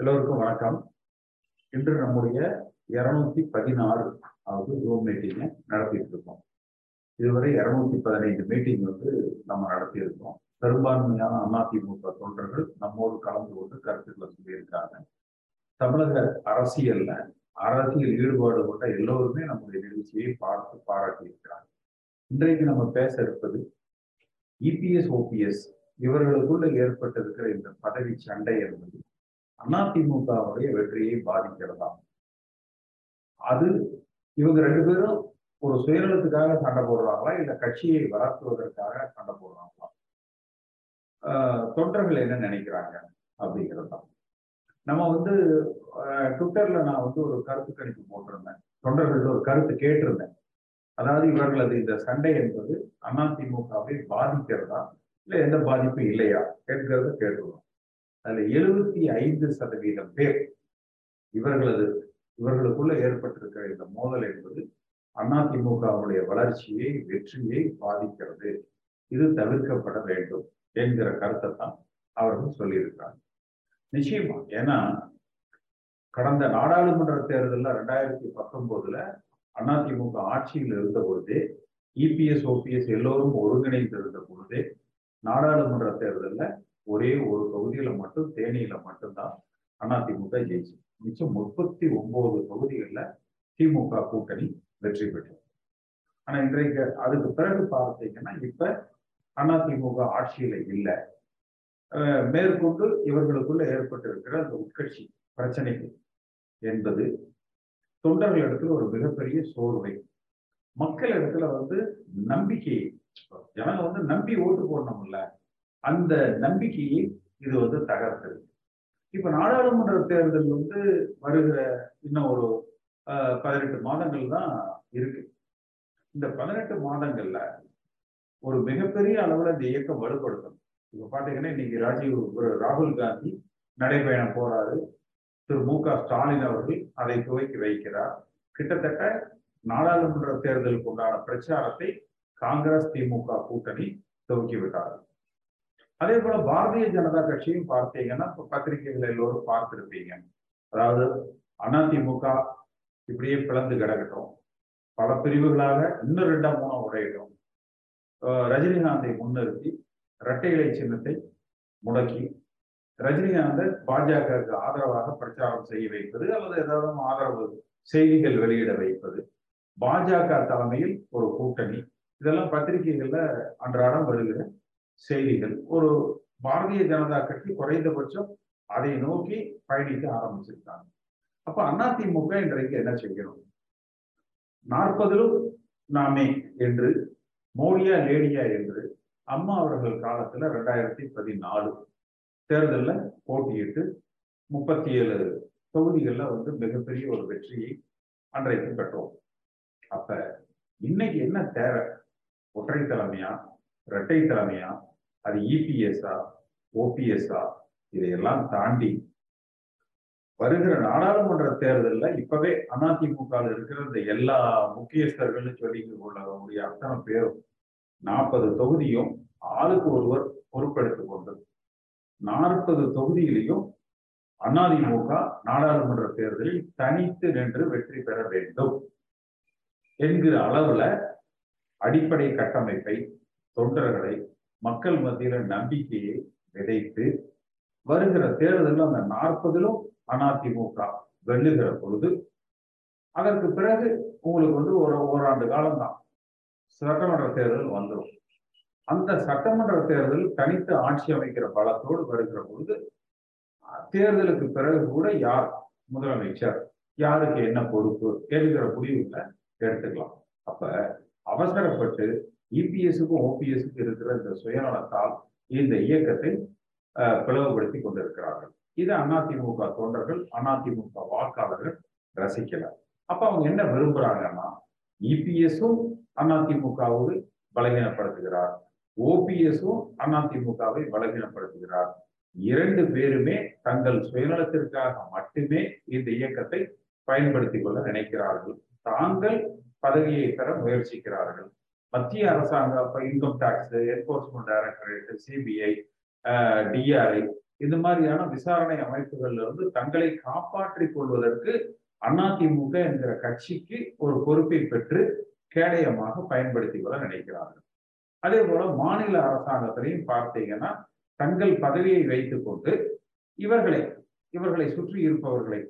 எல்லோருக்கும் வணக்கம். இன்று நம்முடைய இருநூத்தி பதினாறு அதாவது ஜூம் மீட்டிங்கை நடத்திட்டு இருக்கோம் இதுவரை இருநூத்தி பதினைந்து மீட்டிங் வந்து நம்ம நடத்தியிருக்கோம். பெரும்பான்மையான அதிமுக தொண்டர்கள் நம்மோடு கலந்து கொண்டு கருத்துக்களை சொல்லியிருக்காங்க. தமிழக அரசியல்ல அரசியல் ஈடுபாடு கொண்ட எல்லோருமே நம்முடைய நிகழ்ச்சியை பார்த்து பாராட்டியிருக்கிறாங்க. இன்றைக்கு நம்ம பேச இருப்பது இபிஎஸ் ஓபிஎஸ் இவர்களுக்குள்ள ஏற்பட்டிருக்கிற இந்த பதவி சண்டை என்பது அதிமுகவுடைய வெற்றியை பாதிக்கிறதா? அது இவங்க ரெண்டு பேரும் ஒரு சுயநலத்துக்காக சண்டை போடுறாங்களா? இல்ல கட்சியை வளர்த்துவதற்காக சண்டை போடுறாங்களா? தொண்டர்கள் என்ன நினைக்கிறாங்க அப்படிங்கிறது தான் நம்ம வந்து ட்விட்டர்ல நான் வந்து ஒரு கருத்து கணிப்பு போட்டிருந்தேன். தொண்டர்கள் ஒரு கருத்து கேட்டிருந்தேன். அதாவது இவர்களது இந்த சண்டை என்பது அதிமுகவை பாதிக்கிறதா? இல்லை எந்த பாதிப்பும் இல்லையா? கேட்கிறத கேட்டுருவோம் அதுல எழுபத்தி ஐந்து சதவீதம் பேர் இவர்களது இவர்களுக்குள்ள ஏற்பட்டிருக்கிற இந்த மோதல் என்பது அதிமுகவுடைய வளர்ச்சியை வெற்றியை பாதிக்கிறது. இது தவிர்க்கப்பட வேண்டும் என்கிற கருத்தை தான் அவர்கள் சொல்லியிருக்காங்க நிச்சயமா ஏன்னா கடந்த நாடாளுமன்ற தேர்தலில் ரெண்டாயிரத்தி பத்தொன்பதுல அதிமுக ஆட்சியில் இருந்த பொழுதே இபிஎஸ் ஓபிஎஸ் எல்லோரும் ஒருங்கிணைந்து இருந்த பொழுதே நாடாளுமன்ற தேர்தலில் ஒரே ஒரு தொகுதியில மட்டும் தேனியில மட்டும்தான் அதிமுக ஜெயிச்சு மிச்சம் முப்பத்தி ஒன்பது தொகுதிகளில் திமுக கூட்டணி வெற்றி பெற்றது. ஆனா இன்றைக்கு அதுக்கு பிறகு பார்த்தீங்கன்னா இப்ப அதிமுக ஆட்சியில இல்லை. மேற்கொண்டு இவர்களுக்குள்ள ஏற்பட்டிருக்கிற அந்த உட்கட்சி பிரச்சனைகள் என்பது தொண்டர்கள் இடத்துல ஒரு மிகப்பெரிய சோர்வை. மக்கள் இடத்துல வந்து நம்பிக்கை ஜனங்க வந்து நம்பி ஓட்டு போடணும்ல. அந்த நம்பிக்கையை இது வந்து தகர்த்தது. இப்ப நாடாளுமன்ற தேர்தல் வந்து வருகிற இன்னும் ஒரு பதினெட்டு மாதங்கள் தான் இருக்கு. இந்த பதினெட்டு மாதங்கள்ல ஒரு மிகப்பெரிய அளவுல இந்த இயக்கம் வலுப்படுத்தணும். இப்ப பாத்தீங்கன்னா இன்னைக்கு ராஜீவ் ராகுல் காந்தி நடைபயணம் போறாரு. திரு மு க ஸ்டாலின் அவர்கள் அதை துவக்கி வைக்கிறார். கிட்டத்தட்ட நாடாளுமன்ற தேர்தலுக்கு உண்டான பிரச்சாரத்தை காங்கிரஸ் திமுக கூட்டணி துவக்கி விட்டார்கள். அதே போல பாரதிய ஜனதா கட்சியும் பார்த்தீங்கன்னா இப்போ பத்திரிகைகள் எல்லோரும் பார்த்திருப்பீங்க. அதாவது அதிமுக இப்படியே பிளந்து கிடக்கட்டும். பல பிரிவுகளாக இன்னும் ரெண்டா மூணா உடையிடும் ரஜினிகாந்தை முன்னிறுத்தி இரட்டை இலை சின்னத்தை முடக்கி ரஜினிகாந்தை பாஜகவுக்கு ஆதரவாக பிரச்சாரம் செய்ய வைப்பது அல்லது ஏதாவது ஆதரவு செய்திகள் வெளியிட வைப்பது. பாஜக தலைமையில் ஒரு கூட்டணி. இதெல்லாம் பத்திரிகைகள்ல அன்றாடம் வருகிற செய்திகள். ஒரு பாரதிய ஜனதா கட்சி குறைந்தபட்சம் அதை நோக்கி பயணிக்க ஆரம்பிச்சிருக்காங்க. அப்ப அதிமுக இன்றைக்கு என்ன செய்யணும்? நாற்பதிலும் நாமே என்று மோடியா லேடியா என்று அம்மா அவர்கள் காலத்துல ரெண்டாயிரத்தி பதினாலு தேர்தலில் போட்டியிட்டு முப்பத்தி ஏழு தொகுதிகளில் வந்து மிகப்பெரிய ஒரு வெற்றியை அன்றைக்கு பெற்றோம். அப்ப இன்னைக்கு என்ன தேவை? ஒற்றை தலைமையா? இரட்டை தலைமையா? அது இபிஎஸ்ஆ ஓபிஎஸ்ஆ இதையெல்லாம் தாண்டி வருகிற நாடாளுமன்ற தேர்தலில் இப்பவே அதிமுக இருக்கிற இந்த எல்லா முக்கியஸ்தர்கள்னு சொல்லி கொள்ளக்கூடிய அத்தனை பேரும் நாற்பது தொகுதியும் ஆளுக்கு ஒருவர் பொறுப்பெடுத்துக் கொண்டு நாற்பது தொகுதியிலையும் அதிமுக நாடாளுமன்ற தேர்தலில் தனித்து நின்று வெற்றி பெற வேண்டும் என்கிற அளவுல அடிப்படை கட்டமைப்பை தொண்டர்களை மக்கள் மத்தியில நம்பிக்கையை விதைத்து வருகிற தேர்தலில் அந்த நாற்பதிலும் அதிமுக வெல்லுகிற பொழுது அதற்கு பிறகு உங்களுக்கு வந்து ஒரு ஓராண்டு காலம்தான். சட்டமன்ற தேர்தல் வந்துடும் அந்த சட்டமன்ற தேர்தல் தனித்து ஆட்சி அமைக்கிற பலத்தோடு வருகிற பொழுது தேர்தலுக்கு பிறகு கூட யார் முதலமைச்சர் யாருக்கு என்ன பொறுப்பு என்கிற முடிவுகளை எடுத்துக்கலாம். அப்ப அவசரப்பட்டு இபிஎஸ்க்கும் ஓபிஎஸ்க்கும் இருக்கிற இந்த சுயநலத்தால் இந்த இயக்கத்தை பிளவுபடுத்தி கொண்டிருக்கிறார்கள். இது அதிமுக தொண்டர்கள் அதிமுக வாக்காளர்கள் ரசிக்கல. அப்ப அவங்க என்ன விரும்புறாங்கன்னா இபிஎஸும் அதிமுகவோடு பலகீனப்படுத்துகிறார். ஓபிஎஸும் அதிமுகவை பலகீனப்படுத்துகிறார். இரண்டு பேருமே தங்கள் சுயநலத்திற்காக மட்டுமே இந்த இயக்கத்தை பயன்படுத்திக் கொள்ள நினைக்கிறார்கள். தாங்கள் பதவியை பெற முயற்சிக்கிறார்கள். மத்திய அரசாங்கம் இப்போ income tax enforcement directorate CBI DRI இந்த மாதிரியான விசாரணை அமைப்புகள்ல இருந்து தங்களை காப்பாற்றிக் கொள்வதற்கு அதிமுக என்கிற கட்சிக்கு ஒரு பொறுப்பை பெற்று கேடயமாக பயன்படுத்தி கொள்ள நினைக்கிறார்கள். அதே போல மாநில அரசாங்கத்திலையும் பார்த்தீங்கன்னா தங்கள் பதவியை வைத்துக்கொண்டு இவர்களை இவர்களை சுற்றி இருப்பவர்களை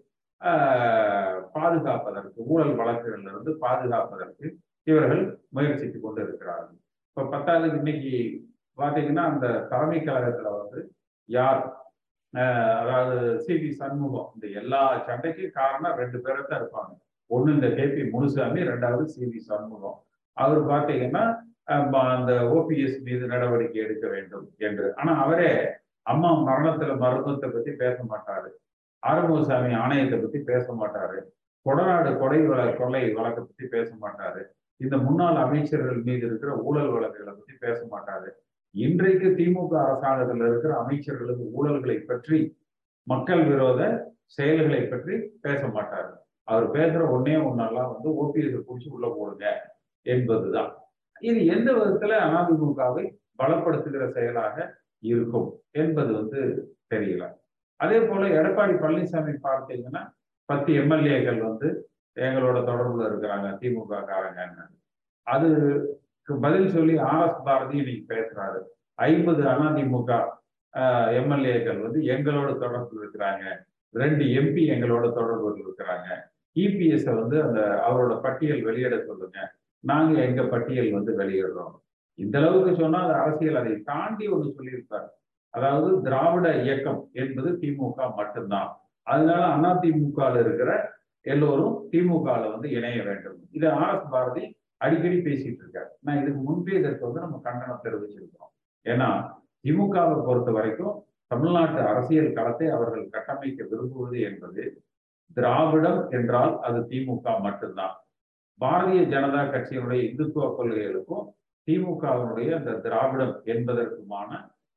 பாதுகாப்பதற்கு ஊழல் வழக்குகளில் இருந்து பாதுகாப்பதற்கு இவர்கள் முயற்சித்து கொண்டு இருக்கிறார்கள் இப்ப பத்தாவது இன்னைக்கு பாத்தீங்கன்னா அந்த தலைமை கழகத்துல வந்து யார்? அதாவது சி வி சண்முகம். இந்த எல்லா சண்டைக்கும் காரணம் ரெண்டு பேரை தான் இருப்பாங்க. ஒன்று இந்த கே பி முனுசாமி ரெண்டாவது சி வி சண்முகம். அவர் பாத்தீங்கன்னா அந்த ஓபிஎஸ் மீது நடவடிக்கை எடுக்க வேண்டும் என்று. ஆனா அவரே அம்மா மரணத்துல மருத்துவத்தை பத்தி பேச மாட்டாரு. ஆறுமுகசாமி ஆணையத்தை பத்தி பேச மாட்டாரு. கொடநாடு கொடை கொள்ளை வழக்கை பத்தி பேச மாட்டாரு. இந்த முன்னாள் அமைச்சர்கள் மீது இருக்கிற ஊழல் வழக்குகளை பத்தி பேச மாட்டாரு. இன்றைக்கு திமுக அரசாங்கத்தில் இருக்கிற அமைச்சர்களுக்கு ஊழல்களை பற்றி மக்கள் விரோத செயல்களை பற்றி பேச மாட்டாரு. அவர் பேசுற ஒன்னே ஒன்னெல்லாம் வந்து ஓபிஎஸ் பிடிச்சி உள்ள போடுங்க என்பதுதான். இது எந்த விதத்துல அதிமுகவை பலப்படுத்துகிற செயலாக இருக்கும் என்பது வந்து தெரியல. அதே போல எடப்பாடி பழனிசாமி பார்த்தீங்கன்னா பத்து எம்எல்ஏக்கள் வந்து எங்களோட தொடர்புல இருக்கிறாங்க திமுக காரங்கன்னு அதுக்கு பதில் சொல்லி ஆர் எஸ் பாரதி இன்னைக்கு பேசுறாரு. ஐம்பது அதிமுக எம்எல்ஏக்கள் வந்து எங்களோட தொடர்பு இருக்கிறாங்க. ரெண்டு எம்பி எங்களோட தொடர்பு இருக்கிறாங்க. இபிஎஸ் வந்து அந்த அவரோட பட்டியல் வெளியிட சொல்லுங்க. நாங்க எங்க பட்டியல் வந்து வெளியிடுறோம். இந்த அளவுக்கு சொன்னால் அரசியல் அதை தாண்டி ஒன்று சொல்லியிருப்பார். அதாவது திராவிட இயக்கம் என்பது திமுக மட்டும்தான். அதனால அதிமுகவில் இருக்கிற எல்லோரும் திமுகவில் வந்து இணைய வேண்டும். இதை ஆர் எஸ் பாரதி அடிக்கடி பேசிட்டு இருக்காரு. நான் இதுக்கு முன்பே இதற்கு வந்து நம்ம கண்டனம் தெரிவிச்சிருக்கிறோம். ஏன்னா திமுகவை பொறுத்த வரைக்கும் தமிழ்நாட்டு அரசியல் களத்தை அவர்கள் கட்டமைக்க விரும்புவது என்பது திராவிடம் என்றால் அது திமுக மட்டும்தான். பாரதிய ஜனதா கட்சியினுடைய இந்துத்துவ கொள்கைகளுக்கும் திமுகவினுடைய அந்த திராவிடம் என்பதற்குமான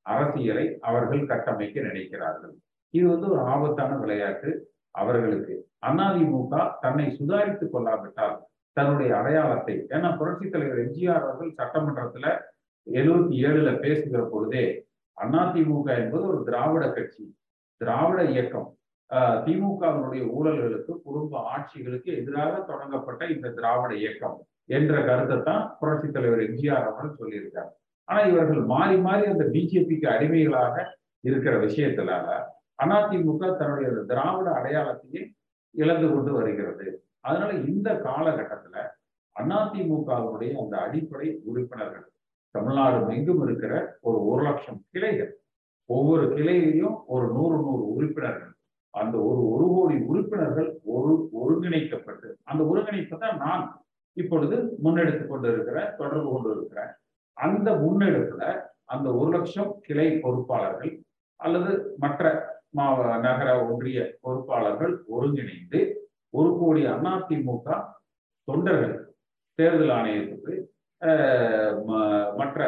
அரசியலை அவர்கள் கட்டமைக்க நினைக்கிறார்கள். இது வந்து ஒரு ஆபத்தான விளையாட்டு. அவர்களுக்கு. அதிமுக தன்னை சுதாரித்துக் கொள்ளாவிட்டால் தன்னுடைய அடையாளத்தை ஏன்னா புரட்சி தலைவர் எம்ஜிஆர் அவர்கள் சட்டமன்றத்துல எழுபத்தி ஏழுல பேசுகிற பொழுதே அதிமுக என்பது ஒரு திராவிட கட்சி திராவிட இயக்கம். திமுகவினுடைய ஊழல்களுக்கு குடும்ப ஆட்சிகளுக்கு எதிராக தொடங்கப்பட்ட இந்த திராவிட இயக்கம் என்ற கருத்தை தான் புரட்சி தலைவர் எம்ஜிஆர் அவர்கள் சொல்லியிருக்கார். ஆனா இவர்கள் மாறி மாறி அந்த பிஜேபிக்கு அடிமைகளாக இருக்கிற விஷயத்தினால அதிமுக தன்னுடைய திராவிட அடையாளத்தையே இழந்து கொண்டு வருகிறது. அதனால இந்த காலகட்டத்துல அதிமுகவுடைய அந்த அடிப்படை உறுப்பினர்கள் தமிழ்நாடு எங்கும் இருக்கிற ஒரு ஒரு லட்சம் கிளைகள் ஒவ்வொரு கிளையிலையும் ஒரு நூறு நூறு உறுப்பினர்கள். அந்த ஒரு ஒரு கோடி உறுப்பினர்கள் ஒரு ஒருங்கிணைக்கப்பட்டு அந்த ஒருங்கிணைப்பை தான் நான் இப்பொழுது முன்னெடுத்து கொண்டு இருக்கிற தொடர்பு கொண்டு இருக்கிறேன் அந்த முன்னெடுப்புல அந்த ஒரு லட்சம் கிளை பொறுப்பாளர்கள் அல்லது மற்ற மாவ நகர ஒன்றிய பொறுப்பாளர்கள் ஒருங்கிணைந்து ஒரு கோடி அதிமுக தொண்டர்கள் தேர்தல் ஆணையத்துக்கு மற்ற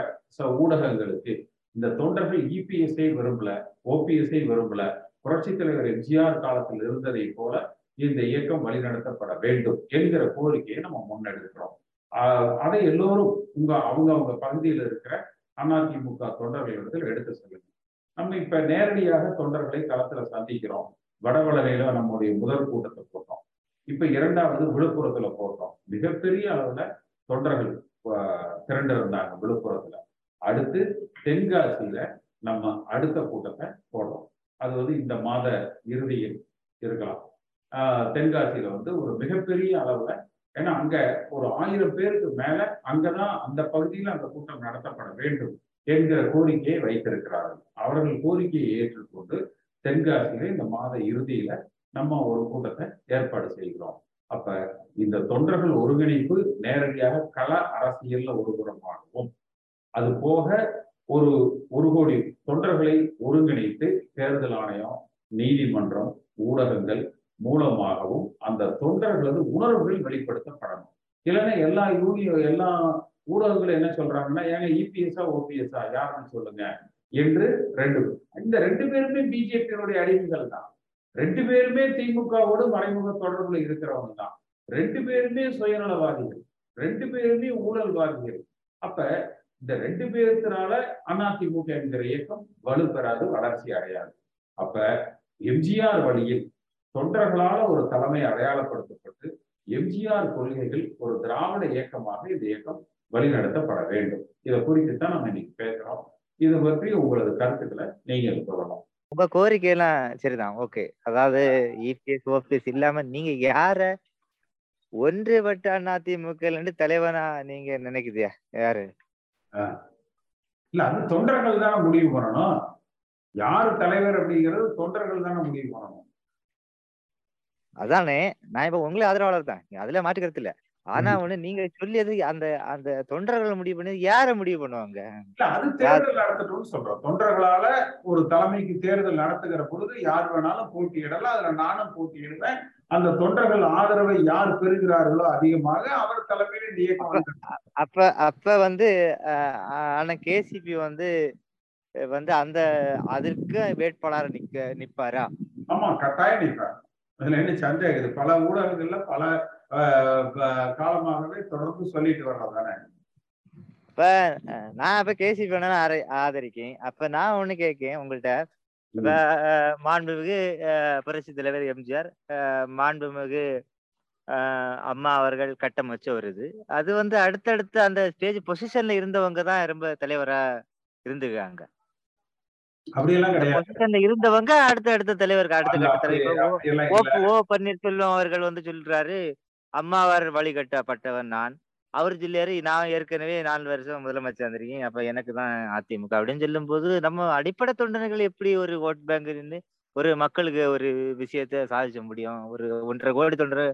ஊடகங்களுக்கு இந்த தொண்டர்கள் இபிஎஸ்ஐ விரும்பல ஓபிஎஸ்ஐ விரும்பல புரட்சி தலைவர் எம்ஜிஆர் காலத்தில் இருந்ததை போல இந்த இயக்கம் வழிநடத்தப்பட வேண்டும் என்கிற கோரிக்கையை நம்ம முன்னெடுக்கிறோம். அதை எல்லோரும் உங்க அவங்க அவங்க பகுதியில் இருக்கிற அதிமுக தொண்டர்களிடத்தில் எடுத்து செல்லுங்க. நம்ம இப்ப நேரடியாக தொண்டர்களை களத்துல சந்திக்கிறோம். வடவளரையில நம்முடைய முதல் கூட்டத்தை போட்டோம். இப்ப இரண்டாவது விழுப்புரத்துல போட்டோம். மிகப்பெரிய அளவுல தொண்டர்கள் திரண்டு இருந்தாங்க விழுப்புரத்துல. அடுத்து தென்காசியில நம்ம அடுத்த கூட்டத்தை போடுறோம் அது வந்து இந்த மாத இறுதியில் இருக்கலாம். தென்காசியில வந்து ஒரு மிகப்பெரிய அளவுல ஏன்னா அங்க ஒரு ஆயிரம் பேருக்கு மேல அங்கதான் அந்த பகுதியில அந்த கூட்டம் நடத்தப்பட வேண்டும். என்கிற கோரிக்கையை வைத்திருக்கிறார்கள். அவர்கள் கோரிக்கையை ஏற்றுக்கொண்டு தென்காசியில இந்த மாத இறுதியில நம்ம ஒரு கூட்டத்தை ஏற்பாடு செய்கிறோம். அப்ப இந்த தொண்டர்கள் ஒருங்கிணைப்பு நேரடியாக கள அரசியல்ல ஒருபுறமாகவும் அது போக ஒரு ஒரு கோடி தொண்டர்களை ஒருங்கிணைத்து தேர்தல் ஆணையம் நீதிமன்றம் ஊடகங்கள் மூலமாகவும் அந்த தொண்டர்களது உணர்வுகள் வெளிப்படுத்தப்படணும். இல்லைன்னா எல்லா யூனியோ எல்லா ஊடகங்களும் என்ன சொல்றாங்கன்னா ஏங்க இபிஎஸ்ஆ ஓபிஎஸ்ஆ யாருன்னு சொல்லுங்க. என்று ரெண்டு இந்த ரெண்டு பேருமே பிஜேபியினுடைய அடிமைகள் தான். ரெண்டு பேருமே திமுகவோடு மறைமுக தொடர்புல இருக்கிறவங்க தான். ரெண்டு பேருமே சுயநலவாதிகள். ரெண்டு பேருமே ஊழல்வாதிகள். அப்ப இந்த ரெண்டு பேருத்தினால அதிமுக என்கிற இயக்கம் வலுப்பெறாது வளர்ச்சி அடையாது. அப்ப எம்ஜிஆர் வழியில் தொண்டர்களால ஒரு தலைமை அடையாளப்படுத்தப்பட்டு எம்ஜிஆர் கொள்கைகள் ஒரு திராவிட இயக்கமாக இந்த இயக்கம் வழிநடத்தப்பட வேண்டும். இதை குறித்து தான் நம்ம இன்னைக்கு பேசுறோம். இது பற்றி உங்களது கருத்துக்களை நீங்க சொல்லலாம் உங்க கோரிக்கை எல்லாம் சரிதான். ஓகே. அதாவது இபிஎஸ் ஓபிஎஸ் இல்லாம நீங்க யார ஒன்றுபட்ட அதிமுக தலைவனா நீங்க நினைக்குதியா யாரு? இல்ல அது தொண்டர்கள் தானே முடிவு பண்ணணும். யாரு தலைவர் அப்படிங்கிறது தொண்டர்கள் தானே முடிவு பண்ணணும். அதானே? நான் இப்ப உங்களே ஆதரவாளர் தான் அதுல மாற்றுக்கிறது இல்ல ஆனா ஒண்ணு நீங்க சொல்லியது அந்த அந்த தொண்டர்கள் முடிவு பண்ணி யார முடிவு பண்ணுவாங்க? இல்ல அது தேர்தல் நடத்தட்டும்னு சொல்றோம். தொண்டர்களால ஒரு தலைமைக்கு தேர்தல் நடத்துகிற பொழுது யார் வேணாலும் போட்டியிடலாம். அதுல நானும் போட்டியிடுவேன். அந்த தொண்டர்கள் ஆதரவை யார் பெறுகிறார்களோ அதிகமாக அவர் தலைமையில அப்ப அப்ப வந்து ஆனா கேசிபி வந்து வந்து அந்த அதற்கு வேட்பாளர் நிக்க நிப்பாரா? ஆமா கட்டாயம் நிற்பார் அதுல என்ன சந்தேகம் இது பல ஊடகங்கள்ல பல காலமாகவே தொடர்ந்து சொல்லிட்டு வர்றதானே இப்ப நான் இப்ப கேசிபி வேணா ஆதரிக்கேன் அப்ப நான் ஒண்ணு கேட்கேன் உங்கள்ட்ட. இப்ப மாண்புமிகு புரட்சி தலைவர் எம்ஜிஆர் மாண்புமிகு அம்மா அவர்கள் கட்டமைச்ச ஒரு இது அது வந்து அடுத்தடுத்த அந்த ஸ்டேஜ் பொசிஷன்ல இருந்தவங்க தான் ரொம்ப தலைவரா இருந்துருக்காங்க. அப்படியெல்லாம் கிடையாது. இருந்தவங்க அடுத்த அடுத்த தலைவருக்கு அடுத்த கட்ட தலைவர். ஓ பன்னீர்செல்வம் அவர்கள் வந்து சொல்றாரு அம்மாவார் வழிகட்டப்பட்டவன் நான். அவர் சொல்லியாரு நான் ஏற்கனவே நாலு வருஷம் முதலமைச்சர் வந்திருக்கேன் அப்ப எனக்கு தான் அதிமுக. அப்படின்னு சொல்லும் போது நம்ம அடிப்படை தொண்டர்கள் எப்படி ஒரு ஓட் பேங்க் நின்று ஒரு மக்களுக்கு ஒரு விஷயத்த சாதிச்ச முடியும்? ஒரு ஒன்றரை கோடி தொண்டர்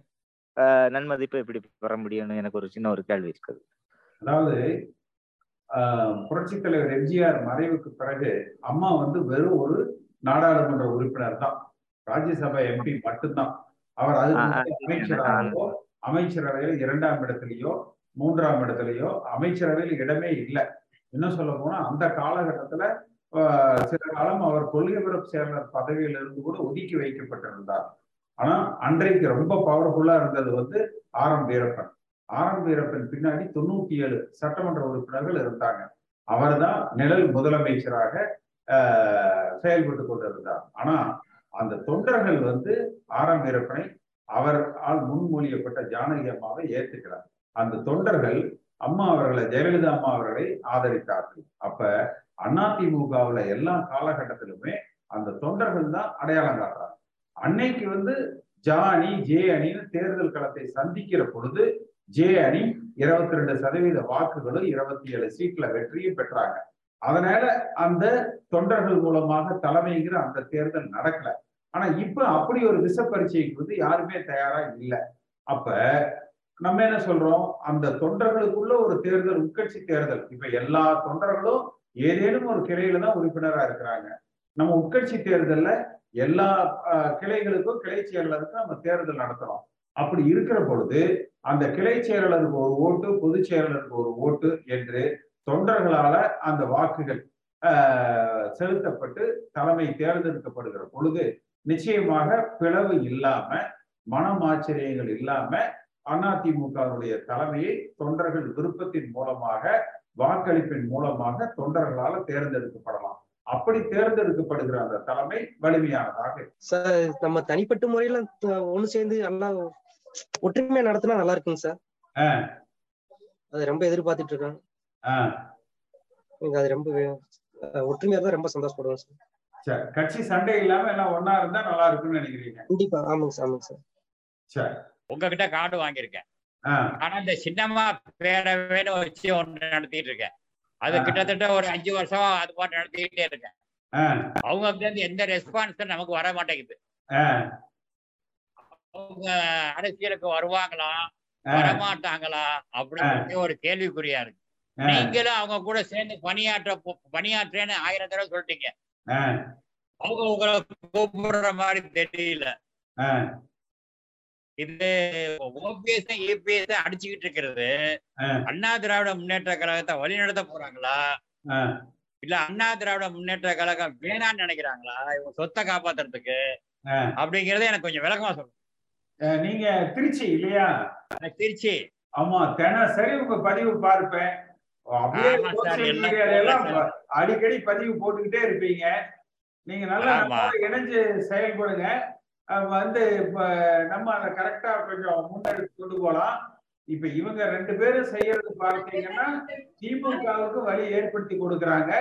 நன்மதிப்பு எப்படி பெற முடியும்னு எனக்கு ஒரு சின்ன ஒரு கேள்வி இருக்குது. அதாவது புரட்சி தலைவர் எம்ஜிஆர் மறைவுக்கு பிறகு அம்மா வந்து வெறும் ஒரு நாடாளுமன்ற உறுப்பினர் தான். ராஜ்யசபா எம்பி மட்டும்தான். அவர் அது அமைச்சராகவோ அமைச்சரவையில் இரண்டாம் இடத்துலயோ மூன்றாம் இடத்துலயோ அமைச்சரவையில் இடமே இல்லை. இன்னும் சொல்ல போனா அந்த காலகட்டத்துல சில காலம் அவர் கொள்கை பரப்பு செயலர் பதவியில இருந்து கூட ஒதுக்கி வைக்கப்பட்டிருந்தார். ஆனா அன்றைக்கு ரொம்ப பவர்ஃபுல்லா இருந்தது வந்து ஆர் எம் வீரப்பன். ஆர் வீரப்பின் வீரப்பன் பின்னாடி தொண்ணூத்தி ஏழு சட்டமன்ற உறுப்பினர்கள் இருந்தாங்க. அவர் தான் நிழல் முதலமைச்சராக செயல்பட்டு கொண்டிருந்தார். ஆனா அந்த தொண்டர்கள் வந்து ஆர் எம் வீரப்பனை அவர் முன்மொழியப்பட்ட ஜானகி அம்மாவை ஏற்றுக்கிறார் அந்த தொண்டர்கள் அம்மா அவர்களை ஜெயலலிதா அம்மா அவர்களை ஆதரித்தார்கள். அப்ப அதிமுகவுல எல்லா காலகட்டத்திலுமே அந்த தொண்டர்கள் தான் அடையாளம் காட்டுறாங்க அன்னைக்கு வந்து ஜானி ஜே அணின்னு தேர்தல் களத்தை சந்திக்கிற பொழுது ஜே அணி இருபத்தி ரெண்டு சதவீத வாக்குகளும் இருபத்தி ஏழு சீட்ல வெற்றியும் பெற்றாங்க. அதனால அந்த தொண்டர்கள் மூலமாக தலைமைங்கிற அந்த தேர்தல் நடக்கல. ஆனா இப்ப அப்படி ஒரு விச பரீட்சைக்கு வந்து யாருமே தயாரா இல்லை. அப்ப நம்ம என்ன சொல்றோம்? அந்த தொண்டர்களுக்குள்ள ஒரு தேர்தல் உட்கட்சி தேர்தல். இப்ப எல்லா தொண்டர்களும் ஏதேனும் ஒரு கிளையில தான் உறுப்பினரா இருக்கிறாங்க. நம்ம உட்கட்சி தேர்தல்ல எல்லா கிளைகளுக்கும் கிளை செயலருக்கும் நம்ம தேர்தல் நடத்துறோம். அப்படி இருக்கிற பொழுது அந்த கிளை செயலருக்கு ஒரு ஓட்டு பொதுச் செயலருக்கு ஒரு ஓட்டு என்று தொண்டர்களால அந்த வாக்குகள் செலுத்தப்பட்டு தலைமை தேர்ந்தெடுக்கப்படுகிற பொழுது நிச்சயமாக பிளவு இல்லாம மனமாச்சரியங்கள் இல்லாம அதிமுகவுடைய தலைமையை தொண்டர்கள் விருப்பத்தின் மூலமாக வாக்களிப்பின் மூலமாக தொண்டர்களால தேர்ந்தெடுக்கப்படலாம். அப்படி தேர்ந்தெடுக்கப்படுகிற அந்த தலைமை வலிமையானதாக. நம்ம தனிப்பட்ட முறையில ஒண்ணு சேர்ந்து எல்லாம் ஒற்றுமையா நடத்தினா நல்லா இருக்குங்க சார். அது ரொம்ப எதிர்பார்த்துட்டு இருக்கேன் அது ரொம்ப ஒற்றுமையா தான் ரொம்ப சந்தோஷப்படுவேன் சார். சரி கட்சி சண்டை இல்லாம எல்லாம் ஒன்னா இருந்தா நல்லா இருக்கும்னு நினைக்கிறீங்க? கண்டிப்பா. ஆமாங்க சார் ஆமாங்க சார். சரி. உங்ககிட்ட கார்டு வாங்கியிருக்கேன். ஆனா இந்த சின்னம்மா பேரவைன்னு வச்சு ஒன்று நடத்திட்டு இருக்கேன். அது கிட்டத்தட்ட ஒரு அஞ்சு வருஷமா அது பாட்டு நடத்திக்கிட்டே இருக்கேன். அவங்க இருந்து எந்த ரெஸ்பான்ஸும் நமக்கு வர மாட்டேங்குது. அவங்க அரசியலுக்கு வருவாங்களா? வரமாட்டாங்களா? அப்படின்னு ஒரு கேள்விக்குறியா இருக்கு. நீங்களும் அவங்க கூட சேர்ந்து பணியாற்ற பணியாற்றேன்னு ஆயிரம் தடவை சொல்லிட்டீங்க. அவங்க உங்களை கூப்பிடுற மாதிரி தெரியல. இது ஓபிஎஸ் ஏபிஎஸ் அடிச்சுக்கிட்டு இருக்கிறது. அண்ணா திராவிட முன்னேற்ற கழகத்தை வழி நடத்த போறாங்களா? இல்ல அண்ணா திராவிட முன்னேற்ற கழகம் வேணான்னு நினைக்கிறாங்களா? இவங்க சொத்தை காப்பாத்துறதுக்கு? அப்படிங்கறத எனக்கு கொஞ்சம் விளக்கமா சொல்லுங்க. நீங்க திருச்சி இல்லையா? திருச்சி. ஆமா தினசரி உங்க பதிவு பார்ப்பேன். அப்படியே அடிக்கடி பதிவு போட்டுக்கிட்டே இருப்பீங்க. நீங்க நல்லா இணைஞ்சு செயல்படுங்க. வந்து நம்ம அதை கரெக்டா கொஞ்சம் முன்னெடுத்து கொண்டு போலாம். இப்ப இவங்க ரெண்டு பேரும் செய்யறது பார்த்தீங்கன்னா திமுகவுக்கு வழி ஏற்படுத்தி கொடுக்கறாங்க.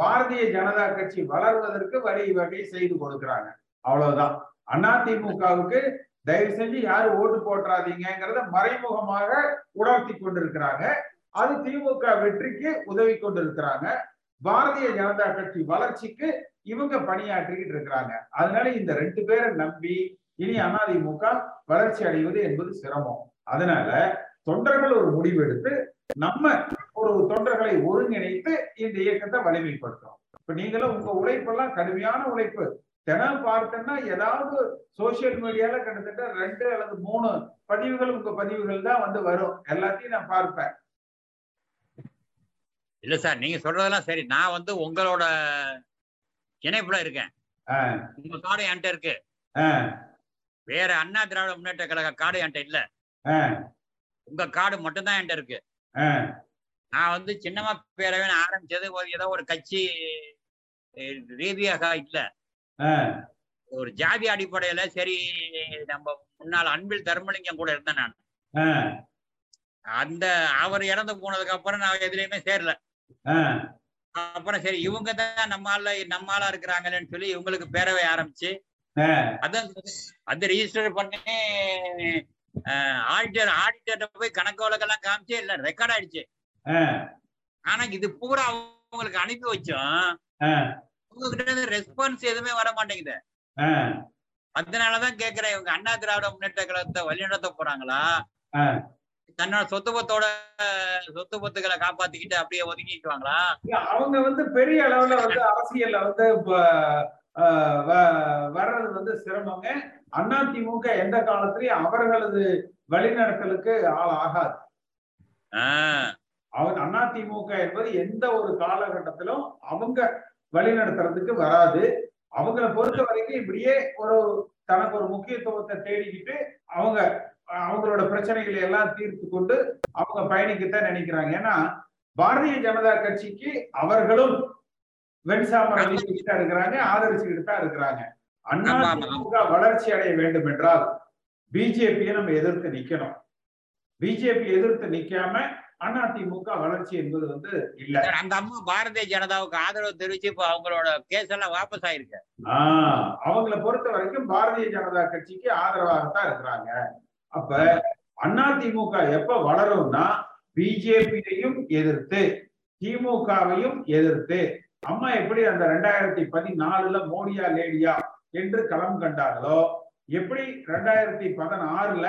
பாரதிய ஜனதா கட்சி வளர்வதற்கு வழி வகை செய்து கொடுக்கறாங்க. அவ்வளவுதான். அண்ணா திமுகவுக்கு தயவு செஞ்சு யாரும் ஓட்டு போட்டுறாதீங்கிறத மறைமுகமாக உணர்த்தி கொண்டிருக்கிறாங்க. அது திமுக வெற்றிக்கு உதவி கொண்டிருக்கிறாங்க. பாரதிய ஜனதா கட்சி வளர்ச்சிக்கு இவங்க பணியாற்றிக்கிட்டு இருக்கிறாங்க. அதனால இந்த ரெண்டு பேரை நம்பி இனி அதிமுக வளர்ச்சி அடைவது என்பது சிரமம். அதனால தொண்டர்கள் ஒரு முடிவெடுத்து நம்ம ஒரு தொண்டர்களை ஒருங்கிணைத்து இந்த இயக்கத்தை வலிமைப்படுத்தும் இப்ப நீங்களும் உங்க உழைப்பெல்லாம் கடுமையான உழைப்பு. தினம் பார்த்தேன்னா ஏதாவது சோசியல் மீடியால கிட்டத்தட்ட ரெண்டு அல்லது மூணு பதிவுகள் உங்க பதிவுகள் தான் வந்து வரும். எல்லாத்தையும் நான் பார்ப்பேன். இல்ல சார் நீங்க சொல்றதெல்லாம் சரி. நான் வந்து உங்களோட இணைப்புல இருக்கேன். உங்க கார்டு என்கிட்ட இருக்கு. வேற அண்ணா திராவிட முன்னேற்ற கழக கார்டு என்கிட்ட இல்ல. உங்க கார்டு மட்டும்தான் என்கிட்ட இருக்கு. நான் வந்து சின்னமா பேரவை ஆரம்பிச்சது ஒரு ஏதோ ஒரு கட்சி ரீதியாக இல்ல. ஒரு ஜாதி அடிப்படையில சரி நம்ம முன்னாள் அன்பில் தர்மலிங்கம் கூட இருந்தேன் நான். அந்த அவர் இறந்து போனதுக்கு அப்புறம் நான் எதுலயுமே சேரல. அப்புறம் சரி இவங்க தான் நம்ம ஆள நம்ம ஆளா இருக்கிறாங்களேன்னு சொல்லி இவங்களுக்கு பேரவை ஆரம்பிச்சு. அதான் அது ரிஜிஸ்டர் பண்ணி ஆடிட்டர் ஆடிட்டர்கிட்ட போய் கணக்கு வழக்கெல்லாம் காமிச்சு இல்ல ரெக்கார்ட் ஆயிடுச்சு. ஆனா இது பூரா அவங்களுக்கு அனுப்பி வச்சோம். உங்ககிட்ட இருந்து ரெஸ்பான்ஸ் எதுவுமே வர மாட்டேங்குது. அதனாலதான் கேக்குறேன் இவங்க அண்ணா திராவிட முன்னேற்ற கழகத்தை வழிநடத்த போறாங்களா? தன்னோட சொத்து பத்தோட சொத்து பத்துக்களை காப்பாத்திக்கிட்டு அப்படியே ஒதுக்கிக்குவாங்களா அவங்க வந்து பெரிய அளவுல வந்து அரசியல்ல வந்து வர்றது வந்து சிரமங்க. அதிமுக எந்த காலத்திலயும் அவர்களது வழிநடத்தலுக்கு ஆள் ஆகாது. ஆஹ் அவங்க அதிமுக என்பது எந்த ஒரு காலகட்டத்திலும் அவங்க வழிநடத்துறதுக்கு வராது. அவங்கள பொறுத்த வரைக்கும் இப்படியே ஒரு தனக்கு ஒரு முக்கியத்துவத்தை தேடிக்கிட்டு அவங்க அவங்களோட பிரச்சனைகளை எல்லாம் தீர்த்து கொண்டு அவங்க பயணிக்கத்தான் நினைக்கிறாங்க. ஏன்னா பாரதிய ஜனதா கட்சிக்கு அவர்களும் வெண்சாமரை வீசிக்கிட்டு தான் இருக்கிறாங்க ஆதரிச்சுக்கிட்டு தான் இருக்கிறாங்க. அண்ணா. திமுக வளர்ச்சி அடைய வேண்டும் என்றால் பிஜேபியை நம்ம எதிர்த்து நிக்கணும். பிஜேபி எதிர்த்து நிக்காம அதிமுக வளர்ச்சி என்பது வந்து இல்ல. அந்த அம்மா பாரதிய ஜனதாவுக்கு ஆதரவு தெரிவிச்சு இப்ப அவங்களோட கேஸ் எல்லாம் வாபஸ் ஆயிருக்கு. ஆஹ் அவங்கள பொறுத்த வரைக்கும் பாரதிய ஜனதா கட்சிக்கு ஆதரவாகத்தான் இருக்கிறாங்க. அப்ப அதிமுக எப்ப வளரும்னா பிஜேபியையும் எதிர்த்து திமுகவையும் எதிர்த்து அம்மா எப்படி அந்த ரெண்டாயிரத்தி பதினாலுல மோடியா லேடியா என்று களம் கண்டார்களோ எப்படி ரெண்டாயிரத்தி பதினாறுல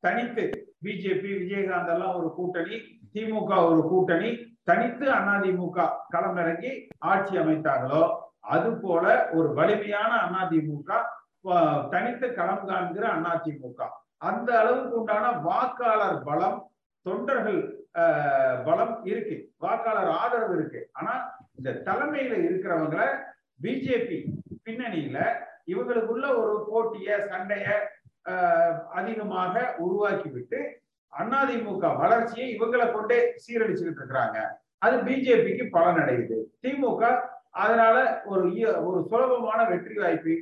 தனித்து பிஜேபி விஜயகாந்த் எல்லாம் ஒரு கூட்டணி திமுக ஒரு கூட்டணி தனித்து அதிமுக களமிறங்கி ஆட்சி அமைத்தார்களோ அது போல ஒரு வலிமையான அதிமுக தனித்து களம் காண்கிற அதிமுக அந்த அளவுக்கு உண்டான வாக்காளர் பலம் தொண்டர்கள் பலம் இருக்கு. வாக்காளர் ஆதரவு இருக்கு. ஆனா இந்த தலைமையில இருக்கிறவங்கள பிஜேபி பின்னணியில இவங்களுக்குள்ள ஒரு போட்டிய சண்டைய அதிகமாக உருவாக்கி விட்டு அதிமுக வளர்ச்சியை இவங்களை கொண்டே சீரழிச்சுக்கிட்டு இருக்கிறாங்க. அது பிஜேபிக்கு பலனடையுது. திமுக அதனால ஒரு ஒரு சுலபமான வெற்றி வாய்ப்பை